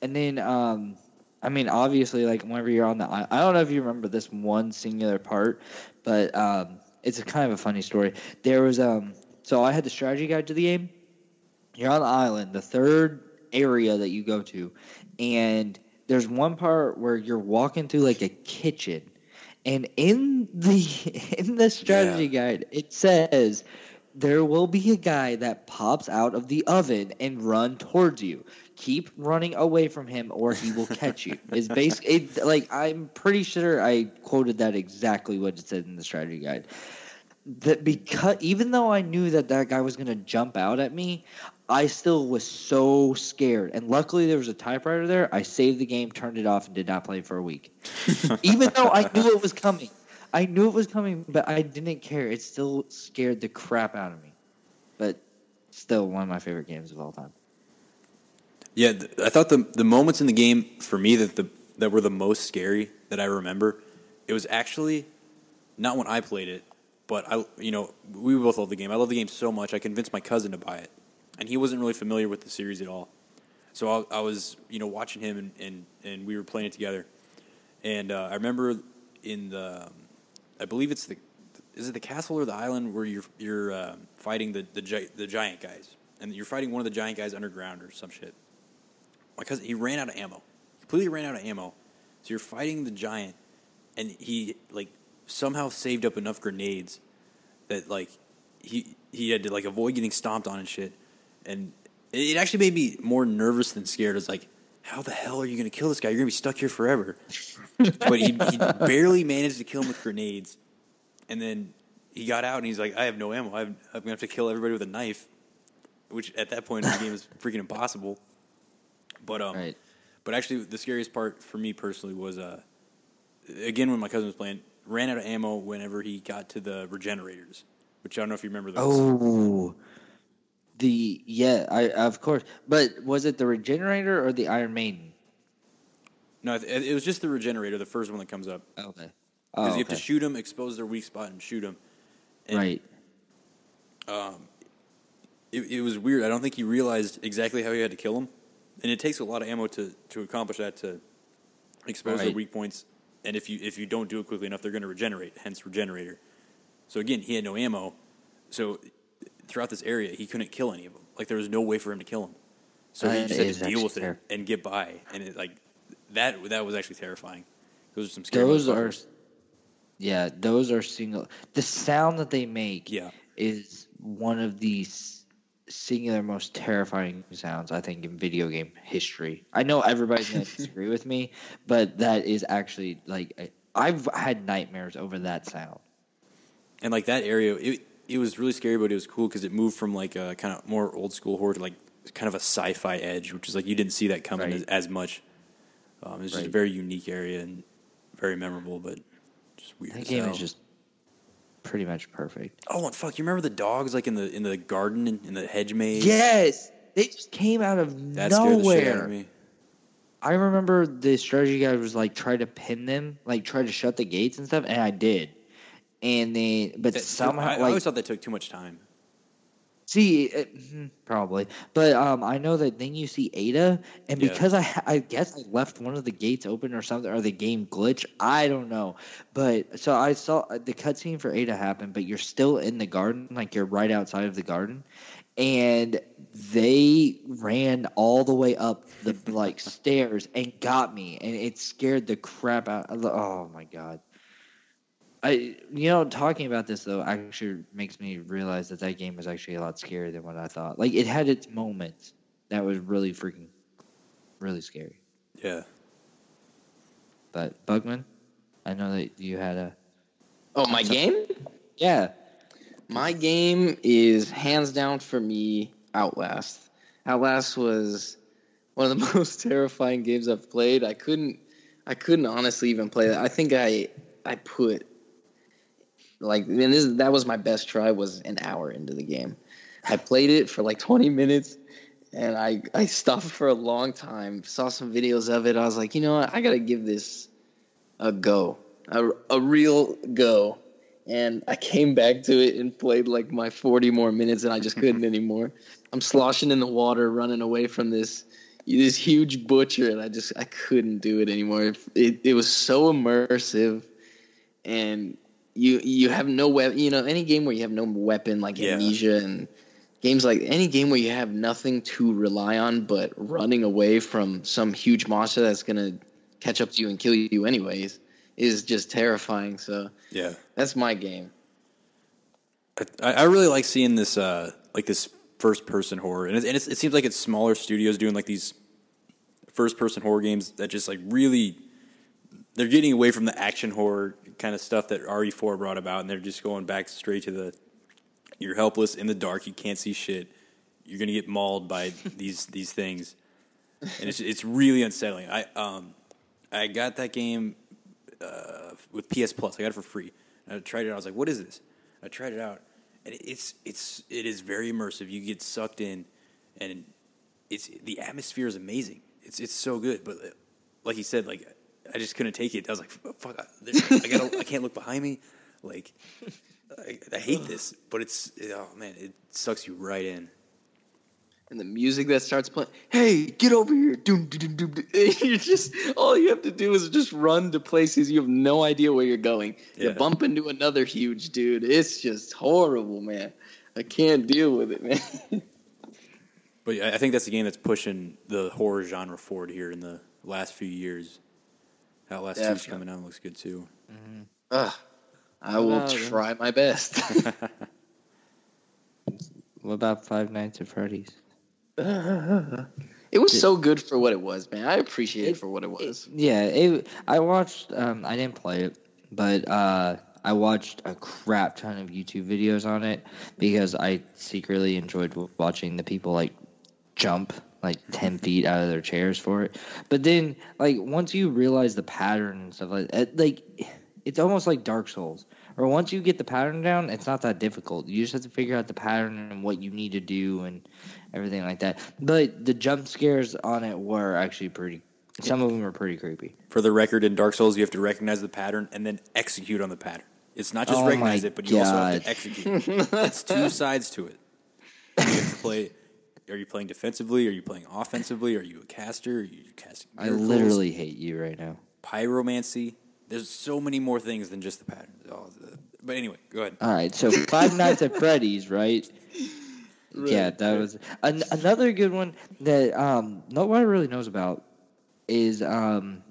And then, um, I mean, obviously, like whenever you're on the, I, I don't know if you remember this one singular part, but um, it's a kind of a funny story. There was, um, so I had the strategy guide to the game. You're on the island, the third area that you go to, and there's one part where you're walking through like a kitchen, and in the [laughs] in the strategy guide it says there will be a guy that pops out of the oven and run towards you. Keep running away from him, or he will catch you. Is basic. It, like I'm pretty sure I quoted that exactly what it said in the strategy guide. That because even though I knew that that guy was gonna jump out at me, I still was so scared. And luckily there was a typewriter there. I saved the game, turned it off, and did not play for a week. even though I knew it was coming. I knew it was coming, but I didn't care. It still scared the crap out of me. But still one of my favorite games of all time. Yeah, th- I thought the the moments in the game for me that the that were the most scary that I remember, it was actually not when I played it, but I you know we both love the game. I love the game so much. I convinced my cousin to buy it, and he wasn't really familiar with the series at all. So I, I was you know watching him and, and and we were playing it together, and uh, I remember in the I believe it's the is it the castle or the island where you're you're uh, fighting the the, gi- the giant guys, and you're fighting one of the giant guys underground or some shit because he ran out of ammo. Completely ran out of ammo. So you're fighting the giant, and he like somehow saved up enough grenades that like he he had to like avoid getting stomped on and shit. And it actually made me more nervous than scared. It's like, how the hell are you going to kill this guy? You're going to be stuck here forever. [laughs] but he, he barely managed to kill him with grenades, and then he got out and he's like, I have no ammo. I I'm going to have to kill everybody with a knife, which at that point in the game is freaking impossible. But um, Right. but actually, the scariest part for me personally was uh, again when my cousin was playing, ran out of ammo whenever he got to the regenerators, which I don't know if you remember those. Oh, the yeah, I of course. But was it the Regenerator or the Iron Maiden? No, it, it was just the regenerator, the first one that comes up, Okay. because Oh, you have to shoot them, expose their weak spot, and shoot them. And right. It, it was weird. I don't think he realized exactly how he had to kill him, and it takes a lot of ammo to, to accomplish that to expose their weak points. And if you if you don't do it quickly enough, they're going to regenerate. Hence, regenerator. So again, he had no ammo. So throughout this area, he couldn't kill any of them. Like there was no way for him to kill them. So he just had to deal with it and get by. And it like that that was actually terrifying. Those are some scary. Those are, yeah, those are single. The sound that they make, Yeah. is one of the s- singular most terrifying sounds I think in video game history. I know everybody's [laughs] gonna disagree with me, but that is actually like I- I've had nightmares over that sound. and like that area, it it was really scary, but it was cool because it moved from like a kind of more old school horror to like kind of a sci-fi edge, which is like you didn't see that coming Right. as, as much. Um, it's just a very unique area and very memorable, but just weird. That game is just pretty much perfect. oh and fuck! You remember the dogs like in the in the garden in, in the hedge maze? Yes, they just came out of that scared the shit out nowhere. of me. I remember the strategy guy was like try to pin them, like try to shut the gates and stuff, and I did. And then, but That- somehow, I, I like always thought that took too much time. See, it, mhm, probably, but um, I know that then you see Ada, and Yeah. because I I guess I left one of the gates open or something, or the game glitch. I don't know, but so I saw uh, the cutscene for Ada happen, but you're still in the garden, like you're right outside of the garden, and they ran all the way up the like [laughs] stairs and got me, and it scared the crap out. of the- Oh my god. I, you know, talking about this though actually makes me realize that that game was actually a lot scarier than what I thought. Like it had its moments that was really freaking, really scary. Yeah. But Bugman, I know that you had a Oh, my game? yeah. My game is hands down for me Outlast. Outlast was one of the [laughs] most terrifying games I've played. I couldn't I couldn't honestly even play that. I think I I put like and this that was my best try was an hour into the game. I played it for like 20 minutes and I I stopped for a long time. Saw some videos of it. I was like, "You know what? I got to give this a go. A, a real go." and I came back to it and played like my 40 more minutes and I just couldn't [laughs] anymore. I'm sloshing in the water running away from this this huge butcher and I just I couldn't do it anymore. It it was so immersive and you you have no weapon, you know, any game where you have no weapon like Yeah. Amnesia and games like any game where you have nothing to rely on but running away from some huge monster that's going to catch up to you and kill you anyways is just terrifying. So Yeah. that's my game. I, I really like seeing this uh like this first person horror, and, it, and it seems like it's smaller studios doing like these first person horror games that just like really they're getting away from the action horror kind of stuff that RE4 brought about, and they're just going back straight to the you're helpless in the dark, you can't see shit, you're gonna get mauled by [laughs] these these things, and it's it's really unsettling. I um I got that game uh, with PS Plus. I got it for free. I tried it. out. I was like, "What is this?" I tried it out, and it's it's it is very immersive. You get sucked in, and it's the atmosphere is amazing. It's it's so good. But like you said, like I just couldn't take it. I was like, "Fuck! I, I got I can't look behind me." Like I, I hate this, but it's oh man, it sucks you right in. and the music that starts playing. Hey, get over here! Doom, doom, doom, doom. [laughs] You just all you have to do is just run to places you have no idea where you're going. You bump into another huge dude. It's just horrible, man. I can't deal with it, [laughs] man. But yeah, I think that's the game that's pushing the horror genre forward here in the last few years. Outlast 2's Definitely. coming out looks good too. Ugh. I will Well, then. try my best. [laughs] What about Five Nights at Freddy's? it was so good for what it was, man. I appreciate it for what it was. Yeah, it, I watched. Um, I didn't play it, but uh, I watched a crap ton of YouTube videos on it because I secretly enjoyed watching the people like jump like [laughs] ten feet out of their chairs for it. But then, like once you realize the pattern and stuff like that, like it's almost like Dark Souls. Or once you get the pattern down, it's not that difficult. You just have to figure out the pattern and what you need to do and everything like that. But the jump scares on it were actually pretty. Some of them were pretty creepy. For the record, in Dark Souls, you have to recognize the pattern and then execute on the pattern. It's not just Oh recognize it, but you also have to execute. it's two sides to it. You have to play. [laughs] Are you playing defensively? Are you playing offensively? Are you a caster? Are you casting? I miracles? literally hate you right now. pyromancy. There's so many more things than just the pattern. Oh, the- but anyway, go ahead. All right, so Five Nights at Freddy's, right? [laughs] yeah, that was an, another good one that um, nobody really knows about. Is um,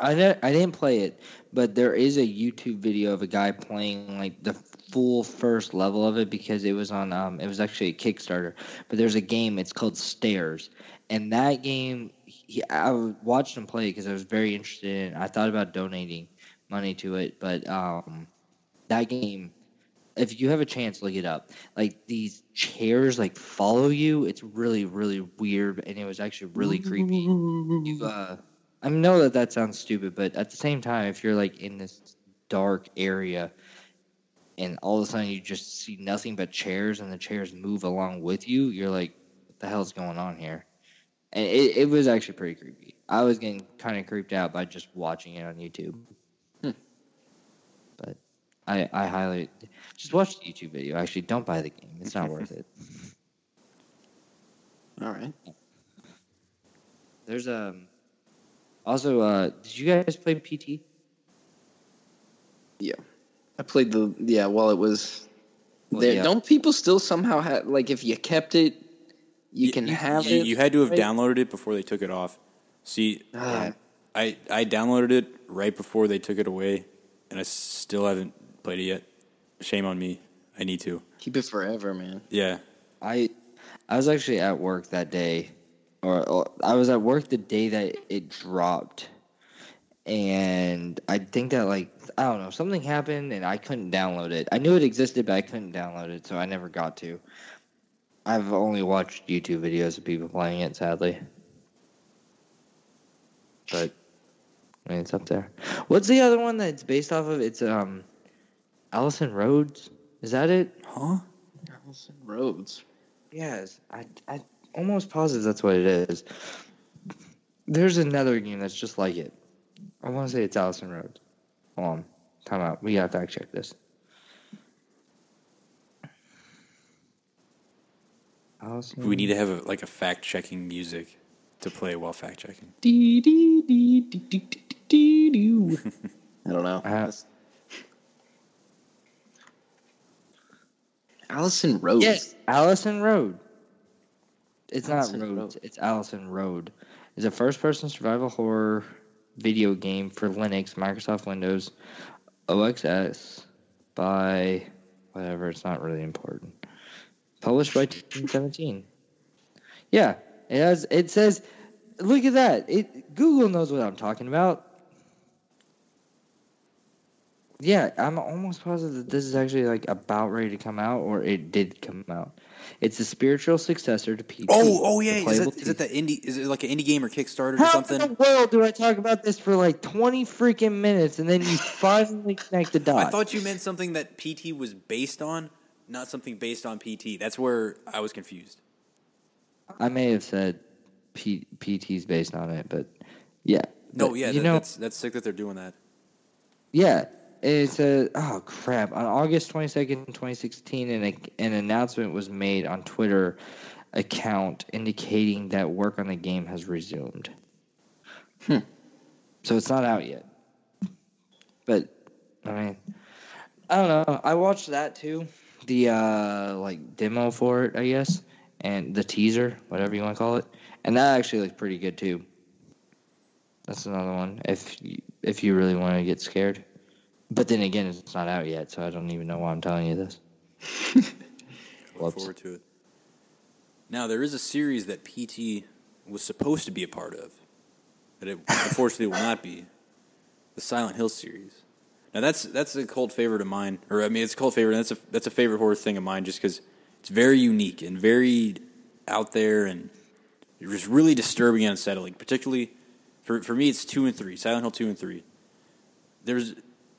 I ne- I didn't play it, but there is a YouTube video of a guy playing like the full first level of it because it was on um, it was actually a Kickstarter. But there's a game. It's called Stairs, and that game he, I watched him play because I was very interested in. I thought about donating money to it, but um, that game if you have a chance look it up like these chairs like follow you it's really really weird and it was actually really creepy you, uh, i know that that sounds stupid but at the same time if you're like in this dark area and all of a sudden you just see nothing but chairs and the chairs move along with you you're like what the hell's going on here and it, it was actually pretty creepy i was getting kind of creeped out by just watching it on youtube but I, I highly just watch the YouTube video. Actually, don't buy the game. It's not worth it. [laughs] All right. There's um also uh did you guys play PT? Yeah. I played the yeah while it was Well, there. yeah. Don't people still somehow have like if you kept it, you can have you, it. you had to have right? downloaded it before they took it off. See, Ah, I I downloaded it right before they took it away, and I still haven't played it yet. Shame on me. I need to. keep it forever, man. Yeah. I I was actually at work that day, or, or I was at work the day that it dropped, and I think that like I don't know something happened and I couldn't download it. I knew it existed, but I couldn't download it, so I never got to. I've only watched YouTube videos of people playing it, sadly. But I mean, it's up there. What's the other one that's based off of? It's um, Allison Rhodes. Is that it? Huh? Allison Rhodes. Yes, I, I almost positive that's what it is. There's another game that's just like it. I want to say it's Allison Road. Hold on, time out. We gotta fact check this. Allison. We need to have a, like a fact checking music to play while fact checking. Dee, dee, dee, dee, dee, dee, dee, dee. [laughs] I don't know. Uh, Allison Rhodes. Yes, Allison Road. It's Allison not Rhodes. Road. It's Allison Road. It's a first-person survival horror video game for Linux, Microsoft Windows, OXS by whatever. It's not really important. Published by 2017. Yeah, it has. It says, look at that. It Google knows what I'm talking about. Yeah, I'm almost positive that this is actually like about ready to come out, or it did come out. It's a spiritual successor to PT. Oh, oh yeah. Is it, is it the indie? Is it like an indie game or Kickstarter or How something? in the world do I talk about this for like 20 freaking minutes and then you [laughs] finally connect the dots? I thought you meant something that PT was based on, not something based on PT. That's where I was confused. I may have said P- PT's based on it, but yeah. No, But, yeah, you that, know, that's that's sick that they're doing that. yeah. It's a oh crap! On August twenty second, twenty sixteen, an an announcement was made on Twitter account indicating that work on the game has resumed. Hmm. So it's not out yet. But I mean, I don't know. I watched that too. The uh like demo for it, I guess, and the teaser, whatever you want to call it, and that actually looks pretty good too. That's another one. If you, if you really want to get scared, but then again, it's not out yet, so I don't even know why I'm telling you this. [laughs] Look forward to it. Now there is a series that PT was supposed to be a part of, but it unfortunately will not be. The Silent Hill series. Now that's that's a cult favorite of mine, or I mean it's a cult favorite. That's a that's a favorite horror thing of mine, just because it's very unique and very out there and just really disturbing and unsettling. Particularly for for me, it's two and three. Silent Hill two and three. There's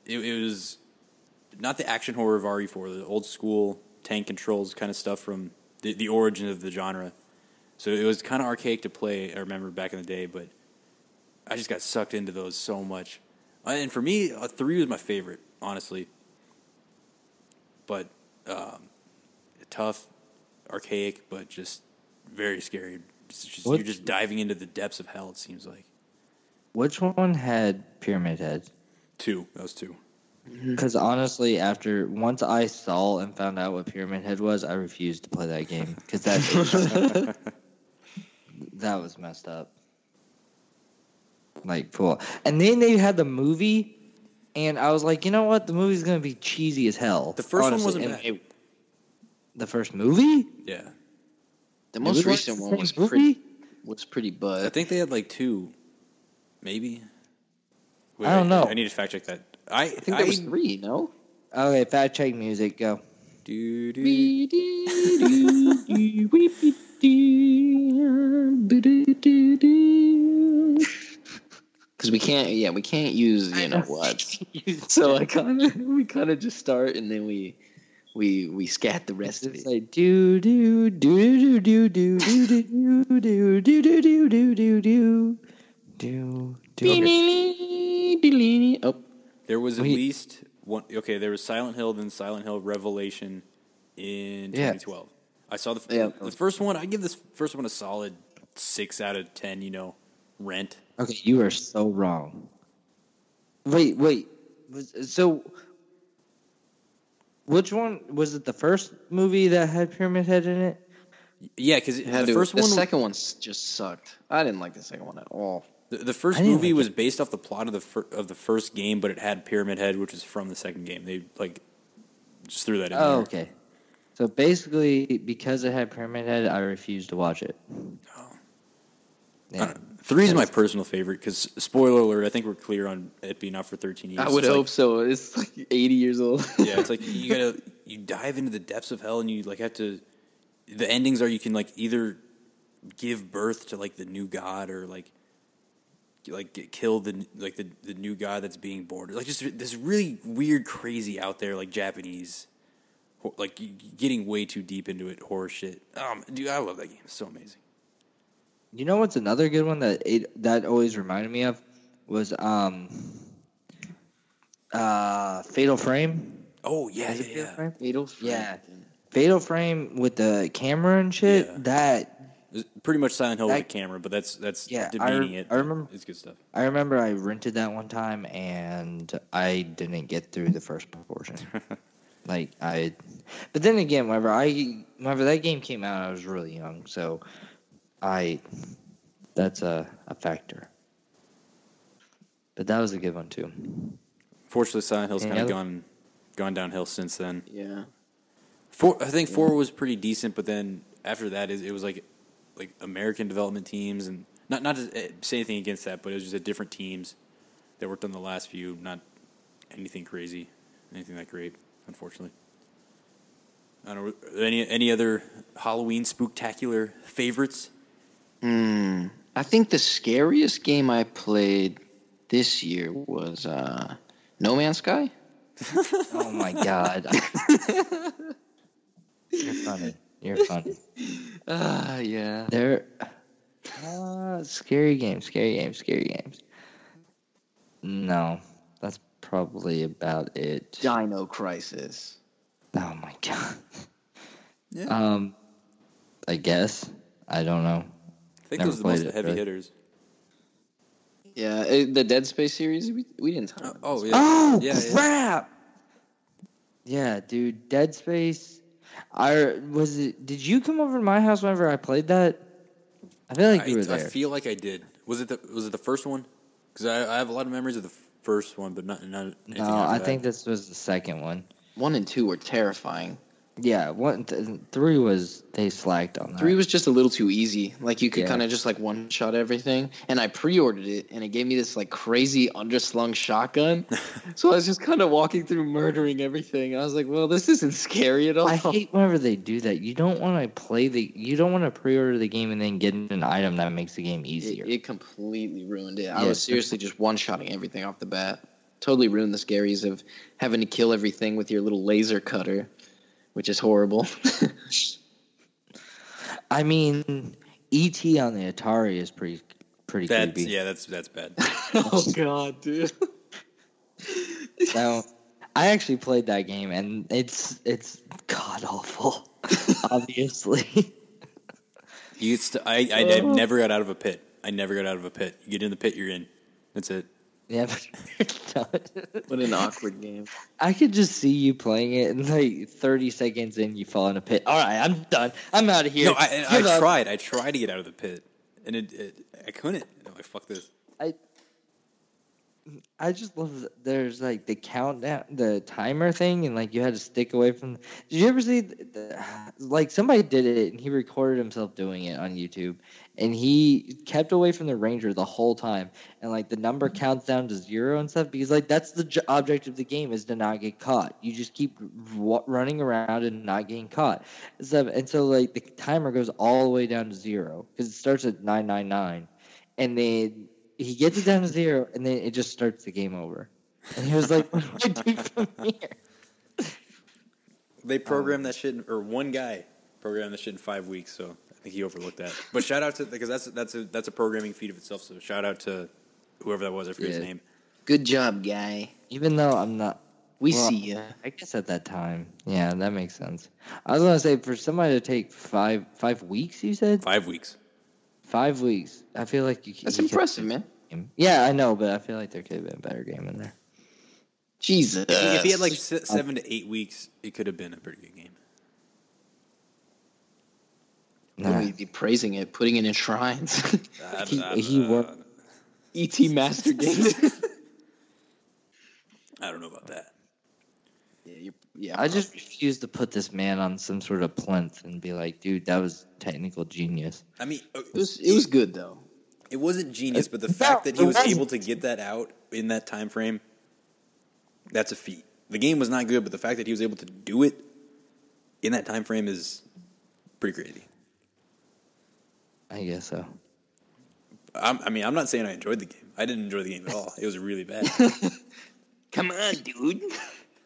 it, it was not the action horror of RE4, the old school tank controls kind of stuff from the, the origin of the genre. So it was kind of archaic to play. I remember back in the day, but I just got sucked into those so much. Uh, And for me, uh, three was my favorite, honestly. But um, tough, archaic, but just very scary. Just, you're just diving into the depths of hell. It seems like Which one had pyramid heads? Two. Those two. Because honestly, after once I saw and found out what Pyramid Head was, I refused to play that game because that [laughs] that was messed up. Like cool. And then they had the movie, and I was like, you know what? The movie's gonna be cheesy as hell. The first one wasn't And bad. it- the first movie? Yeah, The most recent one was movie? pretty was pretty I think they had like two, maybe. I don't know. I, need to fact check that. I, I think there was three. No. Okay, fact check music. Go. Do, do, Because we can't, yeah, we can't use you know what. So I kind of, we kind of just start and then we, we, we scat the rest of It's it. like do do do do do do do do do do do do do do do do do do. Oh, There was at Wait. least one. Okay, there was Silent Hill, then Silent Hill Revelation in Yeah. 2012. I saw the Yeah. the first one. I give this first one a solid six out of ten. You know, Rent. Okay, you are so wrong. Wait, wait. So, which one was it? The first movie that had Pyramid Head in it? Yeah, because the to- first the one, second one just sucked. I didn't like the second one at all. The, the first movie like was based off the plot of the fir- of the first game, but it had Pyramid Head, which was from the second game. They like just threw that in Oh, there. okay. So basically, because it had Pyramid Head, I refused to watch it. Oh. I Yeah. Three is my personal favorite because spoiler alert. I think we're clear on it being out for 13 years. I would It's like- hope so. It's like 80 years old. [laughs] yeah, it's like [laughs] you gotta you dive into the depths of hell and you like have to. The endings are you can like either give birth to like the new god or like like get killed the like the the new guy that's being born. Like just this really weird, crazy out there like Japanese, like getting way too deep into it horror shit. Um, dude, I love that game. It's so amazing. You know what's another good one that it that always reminded me of was um uh Fatal Frame. Oh yeah, Is yeah, Fatal. Frame? Fatal Frame. Yeah. Fatal Frame with the camera and shit. Yeah. That It's pretty much Silent Hill with a camera, but that's that's Yeah, demeaning re- it. I remember- it's good stuff. I remember I rented that one time and I didn't get through the first portion. [laughs] like I, but then again, whenever I whenever that game came out, I was really young, so I that's a a factor. But that was a good one too. Fortunately, Silent Hill's kind of gone gone downhill since then. Yeah. Four, I think four was pretty decent, but then after that, it, it was like like American development teams, and not not to eh, say anything against that, but it was just a different teams that worked on the last few. Not anything crazy, anything that great, unfortunately. I don't know. are there Any any other Halloween spooktacular favorites? Hmm. I think the scariest game I played this year was uh, No Man's Sky. [laughs] Oh my god. [laughs] You're funny. You're funny. [laughs] Ah, yeah. There, uh, scary games, scary games, scary games. No, that's probably about it. Dino Crisis. Oh my god. Yeah, Um, I guess I don't know. I think never those are the most played it, heavy really. hitters. Yeah, it, the Dead Space series. We, we didn't talk. Oh, about oh this. yeah, Oh yeah, yeah. crap! Yeah, dude, Dead Space. I was it. Did you come over to my house whenever I played that? I feel like you were I, I feel like I did. Was it the was it the first one? Because I, I have a lot of memories of the first one, but not not anything no, I that. think this was the second one. One and two were terrifying. Yeah, one th- three was they slacked on that. Three was just a little too easy. Like you could Yeah. kind of just like one shot everything. And I pre-ordered it, and it gave me this like crazy underslung shotgun. [laughs] so I was just kind of walking through murdering everything. I was like, well, this isn't scary at all. I hate whenever they do that. You don't want to play the. You don't want to pre-order the game and then get an item that makes the game easier. it completely ruined it. I was seriously just one-shotting everything off the bat. Totally ruined the scaries of having to kill everything with your little laser cutter, which is horrible. [laughs] I mean, ET on the Atari is pretty pretty that's creepy. yeah, that's that's bad. [laughs] oh god, dude. [laughs] So, I actually played that game and it's it's god awful. obviously. You st- I, I I never got out of a pit. I never got out of a pit. You get in the pit, you're in. That's it. Yeah, but [laughs] it's what an awkward game. I could just see you playing it, and like 30 seconds in, you fall in a pit. All right, I'm done. I'm out of here. No, I, I Give tried. I tried to get out of the pit, and it, it I couldn't. I'm like, fuck this. I I just love that there's like the countdown, the timer thing, and like you had to stick away from. Did you ever see the, the, like somebody did it and he recorded himself doing it on YouTube, and he kept away from the ranger the whole time, and like the number mm-hmm. counts down to zero and stuff because like that's the j- object of the game is to not get caught. You just keep w- running around and not getting caught, and stuff. And so like the timer goes all the way down to zero because it starts at nine nine nine, and then he gets it down to zero, and then it just starts the game over. And he was like, "What do I do from here?" They [laughs] um, programmed that shit, in, or one guy programmed that shit in five weeks. So I think he overlooked that. But shout out to because that's that's a that's a programming feat of itself. So shout out to whoever that was. I forget Yeah. his name. Good job, guy. Even though I'm not, We Well, see you. I guess at that time, yeah, that makes sense. I was gonna say for somebody to take five five weeks, you said Five weeks. five weeks. I feel like you. That's you impressive, man. Yeah, I know, but I feel like there could have been a better game in there. Jesus. If he, if he had like seven to eight weeks, it could have been a pretty good game. Nah. We'd be praising it, putting it in shrines. [laughs] I- He- I- he wa- E.T. [laughs] Master Games. [laughs] I don't know about that. yeah, you yeah. I just refuse to put this man on some sort of plinth and be like, dude, that was technical genius. I mean, uh, it was it was good though. It wasn't genius, but the fact that he was able to get that out in that time frame, that's a feat. The game was not good, but the fact that he was able to do it in that time frame is pretty crazy. I guess so. I'm, I mean, I'm not saying I enjoyed the game. I didn't enjoy the game at all. It was really bad. [laughs] Come on, dude.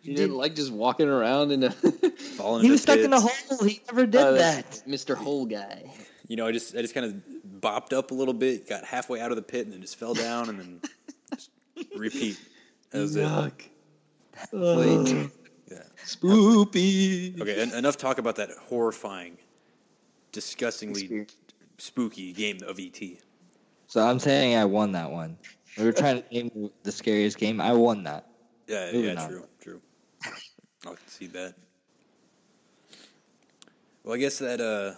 You didn't like just walking around in a [laughs] Falling He into was stuck in a hole. He never did Uh, that. Mr. Hole guy. You know, I just I just kind of bopped up a little bit, got halfway out of the pit, and then just fell down, and then just [laughs] repeat. That was it. Wait. Yeah. Spoopy. Okay, en- enough talk about that horrifying, disgustingly Experience. Spooky game of ET. So I'm saying I won that one. We were trying to name the scariest game. I won that. Yeah, Moving yeah, on. true, true. I can see that. Well, I guess that uh,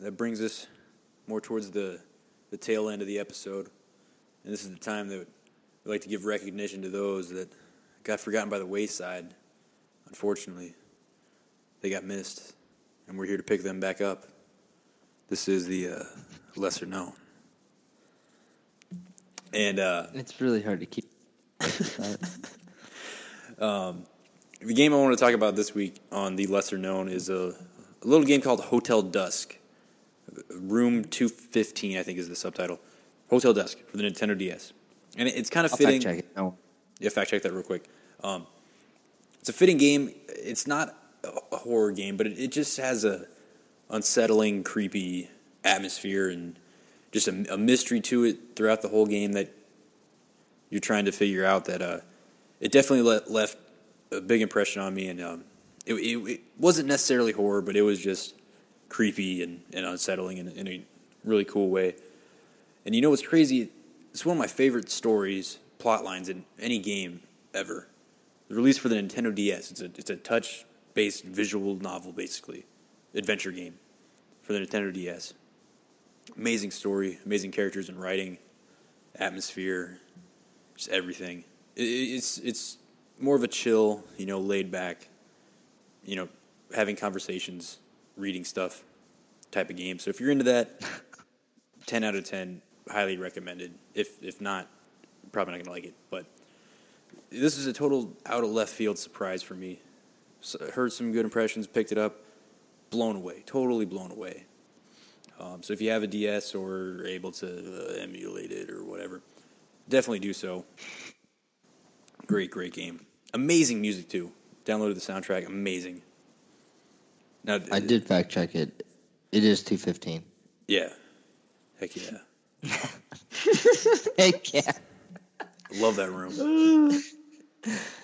that brings us more towards the the tail end of the episode, and this is the time that we like to give recognition to those that got forgotten by the wayside. Unfortunately, they got missed, and we're here to pick them back up. This is the uh, lesser known, and uh, It's really hard to keep. [laughs] The game I want to talk about this week on the lesser known is a, a little game called Hotel Dusk. Room 215, I think, is the subtitle. Hotel Dusk for the Nintendo DS. And it- it's kind of I'll fitting. fact check it. No. Yeah, fact check that real quick. Um, it's a fitting game. It's not a a horror game, but it, it just has a unsettling, creepy atmosphere and just a, a mystery to it throughout the whole game that you're trying to figure out. That uh, it definitely le- left a big impression on me, and um, it, it, it wasn't necessarily horror, but it was just creepy and, and unsettling in, in a really cool way. And you know what's crazy? It's one of my favorite stories, plot lines in any game ever. Released for the Nintendo DS. It's a it's a touch based visual novel, basically, adventure game for the Nintendo DS. Amazing story, amazing characters and writing, atmosphere, just everything. It, it- it's it's more of a chill, you know, laid back, you know, having conversations, reading stuff type of game. So if you're into that, [laughs] ten out of ten, highly recommended. If if not, probably not gonna like it. But this is a total out of left field surprise for me. So, heard some good impressions, picked it up, blown away, totally blown away. Um, so if you have a DS or able to uh, emulate it or whatever, definitely do so. Great, great game. Amazing music too. Downloaded the soundtrack. Amazing. Now I did fact check it. It is 215. Yeah. Heck yeah. [laughs] Heck yeah. Love that room. [laughs]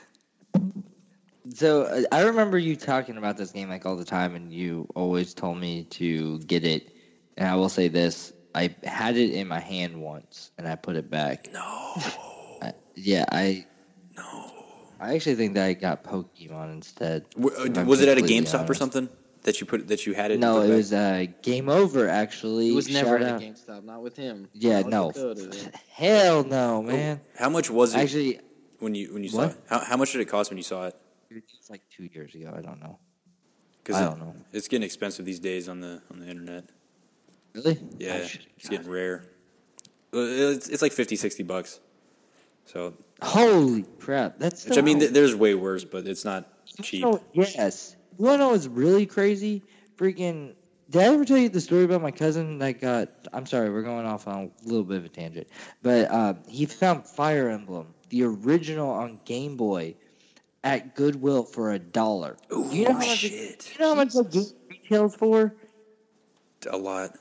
So uh, I remember you talking about this game like all the time, and you always told me to get it. And I will say this: I had it in my hand once, and I put it back. No. I, yeah, I No. I actually think that I got Pokemon instead. W- uh, if I'm Was it at a completely GameStop or something that you put that you had it? No, it back? was uh, Game Over. Actually, It was never Shout at out- a GameStop, not with him. Yeah, no. with Dakota, then. Hell no, man. How much was it Actually, when you when you saw What? it? How how much did it cost when you saw it? It's like two years ago. I don't know. 'Cause I don't know. It's getting expensive these days on the on the internet. Really? Yeah, it's getting it. rare. It's, it's like 50, 60 bucks. So, Holy crap! That's which I mean, th- there's way worse, but it's not cheap. Oh, yes. You want to know what's really crazy? Freaking. Did I ever tell you the story about my cousin that got. I'm sorry, we're going off on a little bit of a tangent. But uh, he found Fire Emblem, the original on Game Boy, at Goodwill for a dollar. Ooh, you know how much? shit. You know how much the game retails for? A lot.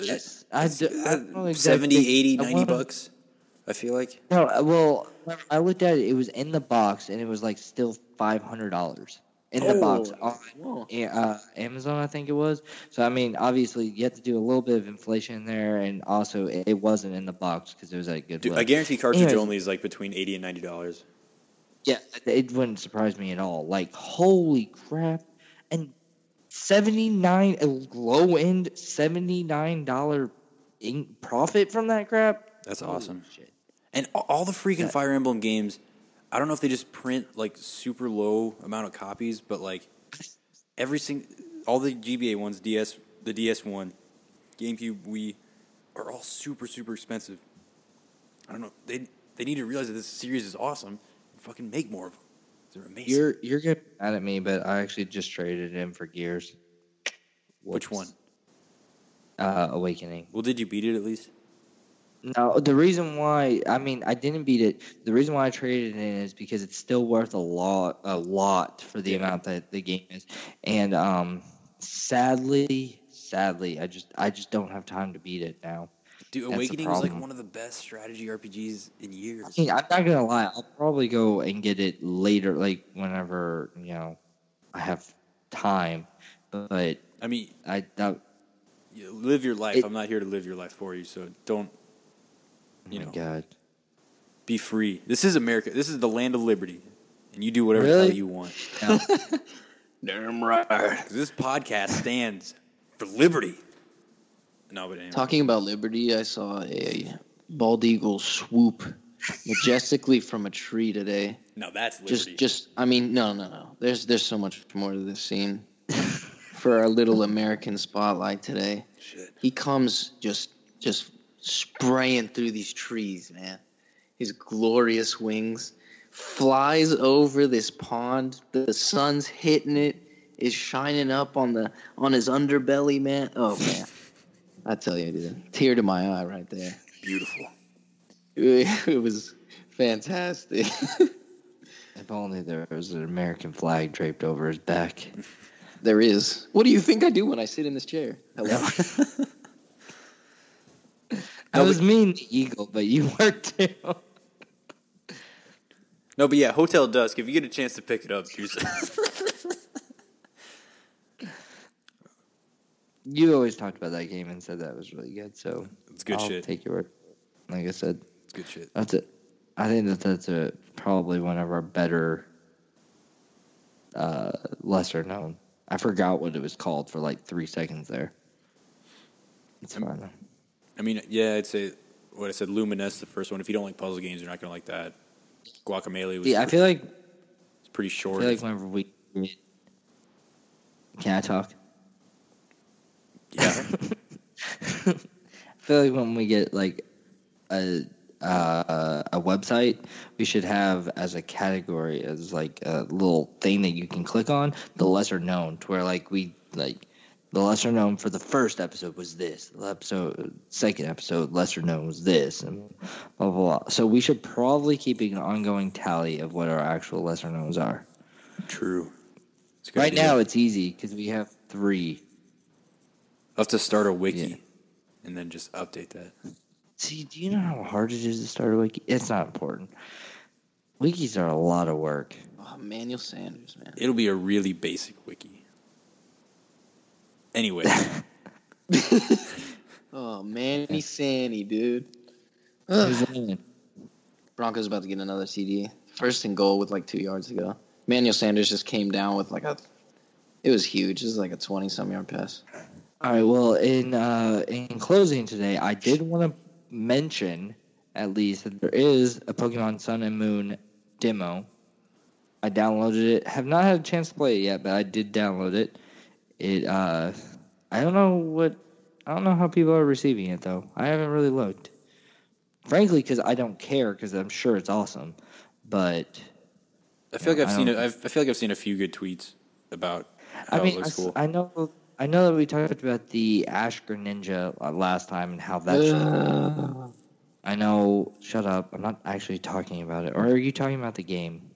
Yes. I It's, d- I uh, don't exactly. 70, 80, 90 wanna- bucks. I feel like. No, uh, well, I looked at it. It was in the box, and it was like still five hundred dollars in the box Oh, on uh, Amazon, I think it was. So I mean, obviously, you have to do a little bit of inflation there, and also it, it wasn't in the box because it was at Dude, Goodwill. I guarantee cartridge Anyways. only is like between eighty and ninety dollars. Yeah, it wouldn't surprise me at all. Like, holy crap! And seventy nine, a low end seventy nine dollar in profit from that crap. That's Holy awesome. shit. And all the freaking Yeah. Fire Emblem games, I don't know if they just print like super low amount of copies, but like every single, all the GBA ones, DS, the DS one, GameCube, Wii, are all super super expensive. I don't know. They they need to realize that this series is awesome fucking make more of them. They're amazing. You're you're getting mad at me, but I actually just traded in for Gears. Which one? Uh, Awakening. Well, did you beat it at least? No, the reason why I mean I didn't beat it. The reason why I traded it in is because it's still worth a lot, a lot for the Yeah. amount that the game is, and um, sadly, sadly, I just I just don't have time to beat it now. Dude, Awakening was like one of the best strategy RPGs in years. I mean, I'm not gonna lie. I'll probably go and get it later, like whenever you know I have time. But I mean, I that, you live your life. It- I'm not here to live your life for you, so don't oh You my know. God. be free. This is America. This is the land of liberty, and you do whatever the hell Really? you want. No. [laughs] Damn right. this podcast stands for liberty. No, but anyway. Talking about liberty, I saw a bald eagle swoop majestically from a tree today. no, that's liberty. Just, just, I mean, no, no, no. There's, there's so much more to this scene. [laughs] For our little American spotlight today, Shit. he comes just, just spraying through these trees, man. His glorious wings flies over this pond. The sun's hitting it. Is shining up on the on his underbelly, man. Oh man, I tell you, dude, tear to my eye right there. Beautiful. [laughs] It was fantastic. [laughs] If only there was an American flag draped over his back. there is. What do you think I do when I sit in this chair? Hello. [laughs] I was mean to Eagle, but you were too. No, but yeah, Hotel Dusk. If you get a chance to pick it up, do so. You always talked about that game and said that was really good, so It's good I'll shit. take your word. Like I said, It's good shit. that's it. I think that that's a probably one of our better, uh, lesser known. I forgot what it was called for like three seconds there. It's fine. though. I mean, yeah, I'd say what I said. Lumines, the first one. If you don't like puzzle games, you're not gonna like that. Guacamelee was Yeah, I feel like it's pretty I short. feel like whenever we can I talk? Yeah, [laughs] I feel like when we get like a uh, a website, we should have as a category as like a little thing that you can click on the lesser known, to where like we like the lesser known for the first episode was this, the episode second episode lesser known was this, and blah blah blah. So we should probably keep an ongoing tally of what our actual lesser knowns are. true. It's a good Right idea. now, it's easy because we have three. I'll have to start a wiki Yeah. and then just update that. See, do you know how hard it is to start a wiki? It's not important. Wikis are a lot of work. oh, Emmanuel Sanders, man. It'll be a really basic wiki. Anyway, [laughs] [laughs] Oh, Manny Sandy, dude. Who's in it? Broncos about to get another TD. First and goal with like two yards to go. Emmanuel Sanders just came down with like a. It was huge. It was like a twenty-some yard pass. All right. Well, in uh, in closing today, I did want to mention at least that there is a Pokemon Sun and Moon demo. I downloaded it. Have not had a chance to play it yet, but I did download it. It. Uh, I don't know what. I don't know how people are receiving it though. I haven't really looked. Frankly, because I don't care, because I'm sure it's awesome. But I feel like I've I seen. A, I've, I feel like I've seen a few good tweets about how I mean, it I, cool. I know, I know that we talked about the Ash Greninja uh, last time and how that. Uh, I know. Shut up! I'm not actually talking about it. Or are you talking about the game?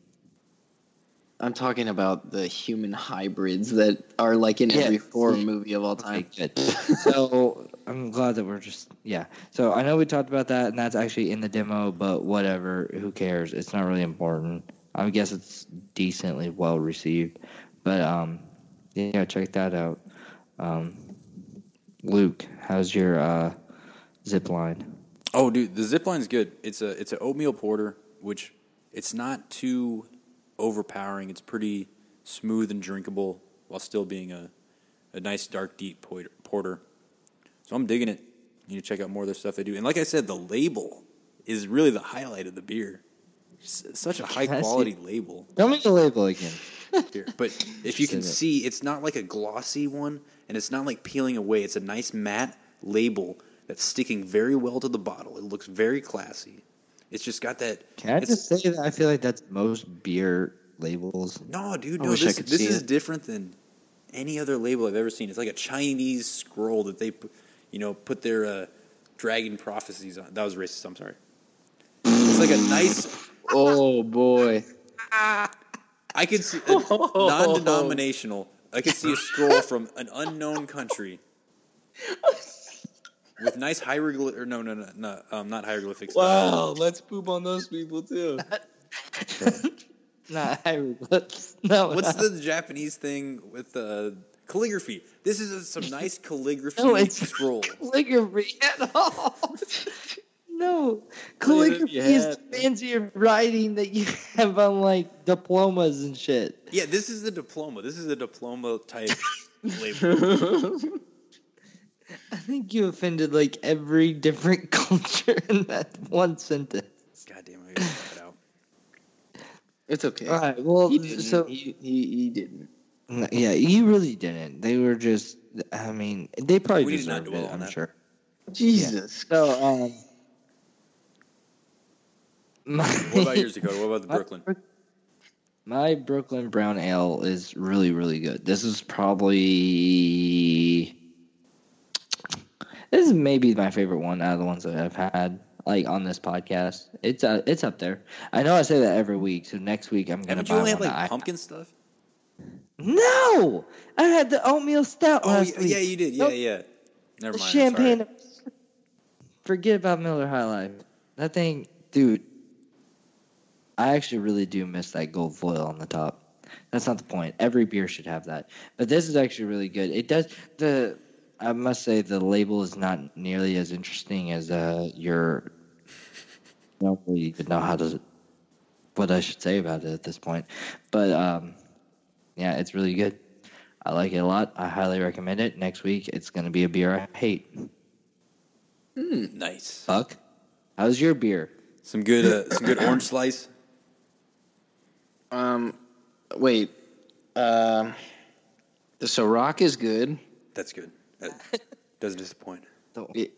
I'm talking about the human hybrids that are like in Yeah, every horror movie of all time. good. so I'm glad that we're just yeah. So I know we talked about that, and that's actually in the demo, but whatever. Who cares? It's not really important. I guess it's decently well received, but um, yeah, check that out. Um, Luke, how's your uh, zip line? Oh, dude, the zip line's good. It's a it's an oatmeal porter, which it's not too overpowering. It's pretty smooth and drinkable while still being a a nice dark deep porter. So I'm digging it. You need to check out more of their stuff they do. And like I said, the label is really the highlight of the beer. Such a high Can I see- quality label. Tell me the label again. Here. But if you can see, it's not like a glossy one, and it's not like peeling away. It's a nice matte label that's sticking very well to the bottle. It looks very classy. It's just got that. Can I just say that I feel like that's most beer labels. No, dude, I no. This, this is it. different than any other label I've ever seen. It's like a Chinese scroll that they, you know, put their uh, dragon prophecies on. That was racist. I'm sorry. It's like a nice. Oh boy. [laughs] I could see a non-denominational. I could see a scroll from an unknown country with nice hieroglyph. Or no, no, no, no, um, not hieroglyphics. Wow, let's poop on those people too. Not hieroglyphs. No. What's the Japanese thing with uh, calligraphy? This is a, some nice [laughs] calligraphy No, it's- scroll. calligraphy at all. [laughs] no, What if calligraphy you is had- fancy writing that you [laughs] have on like diplomas and shit. Yeah, this is the diploma. This is a diploma type [laughs] label. I think you offended like every different [laughs] culture in that one sentence. God damn, I gotta cut that out. it's okay. All right, well, He didn't. so he, he, he didn't. yeah, you really didn't. They were just. I mean, they probably We need to not deserved dwell it. on I'm that. sure. Jesus. So, um, my, What about yours, Dakota? What about the Brooklyn? Brook- My Brooklyn Brown Ale is really, really good. This is probably this is maybe my favorite one out of the ones that I've had like on this podcast. It's uh, it's up there. I know I say that every week, so next week I'm gonna Haven't you only had like I- pumpkin stuff? No, I had the oatmeal stout Oh, last yeah, week. yeah, you did. Yeah, Nope. yeah. Never mind. Champagne. Forget about Miller High Life. That thing, dude. I actually really do miss that gold foil on the top. That's not the point. Every beer should have that. But this is actually really good. It does the. I must say the label is not nearly as interesting as uh, your. I don't really even know how to. What I should say about it at this point, but um, yeah, it's really good. I like it a lot. I highly recommend it. Next week, it's going to be a beer I hate. Nice. Buck, how's your beer? Some good, uh, some good orange slice. Um, wait. Um, the Ciroc is good. That's good. That doesn't disappoint. It,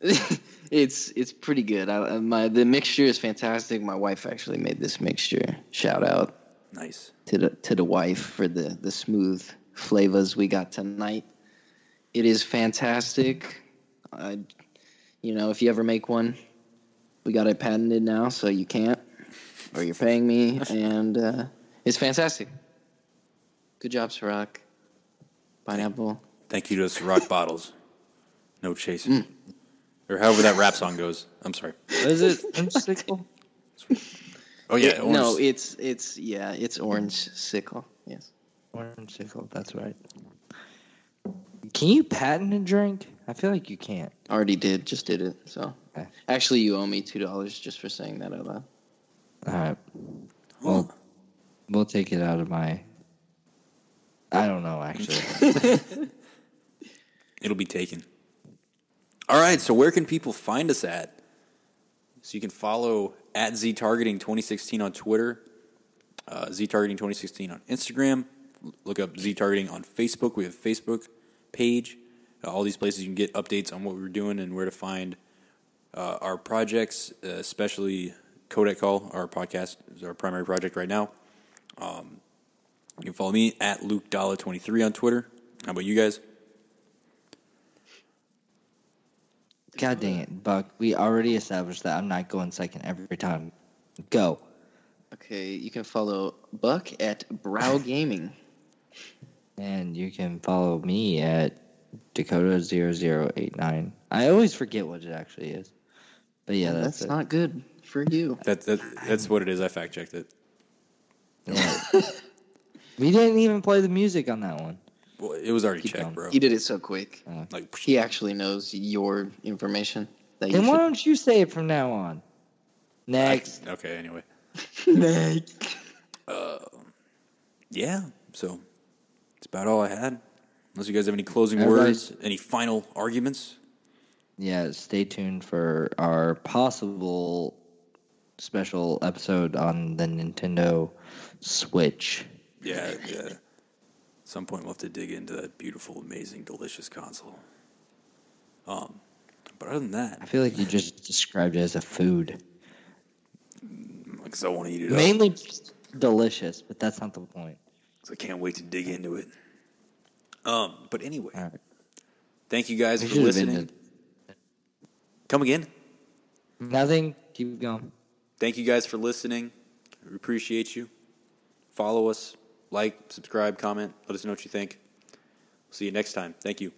[laughs] it's it's pretty good. I, my the mixture is fantastic. My wife actually made this mixture. Shout out Nice. to the to the wife for the the smooth flavors we got tonight. It is fantastic. I, you know, if you ever make one, we got it patented now, so you can't, or you're paying me, and uh, it's fantastic. Good job, Ciroc. Pineapple. Thank you to Ciroc [laughs] bottles. No chasing. Or however that rap song goes. I'm sorry. What is it? Whimsical? [laughs] Oh yeah, It- orange. no, it's it's yeah, it's orange sickle. Yes. orange sickle. that's right. Can you patent a drink? I feel like you can't. Already did, just did it. So Okay. actually, you owe me two dollars just for saying that out loud. All right. Well, we'll take it out of my. I don't know, actually. [laughs] It'll be taken. All right, so where can people find us at? So you can follow at Z Targeting 2016 on Twitter, uh, Z Targeting 2016 on Instagram. Look up Z Targeting on Facebook. We have Facebook page. Uh, all these places you can get updates on what we're doing and where to find uh, our projects, uh, especially Kodak Call, our podcast is our primary project right now. Um, you can follow me at Luke Dalla 23 on Twitter. How about you guys? God dang it, Buck. We already established that I'm not going second every time. Go. Okay, you can follow Buck at Brow [laughs] Gaming. And you can follow me at Dakota0089. I always forget what it actually is. But yeah, that's, that's it. not good for you. That, that that's what it is. I fact checked it. [laughs] we didn't even play the music on that one. Well, it was already Keep checked, going. bro. He did it so quick. Oh. Like He actually knows your information. That you Then why should- don't you say it from now on? Next. okay. Anyway, [laughs] Next. Um, yeah. So that's about all I had. Unless you guys have any closing Everybody- words, any final arguments. Yeah, stay tuned for our possible special episode on the Nintendo Switch. Yeah, yeah. At some point we'll have to dig into that beautiful, amazing, delicious console. Um, but other than that, I feel like you just described it as a food. because I want to eat it up. Mainly delicious, but that's not the point. 'cause I can't wait to dig into it. Um, but anyway, right. thank you guys We for listening. Come again. Nothing. Keep going. Thank you guys for listening. We appreciate you. Follow us, like, subscribe, comment. Let us know what you think. We'll see you next time. Thank you.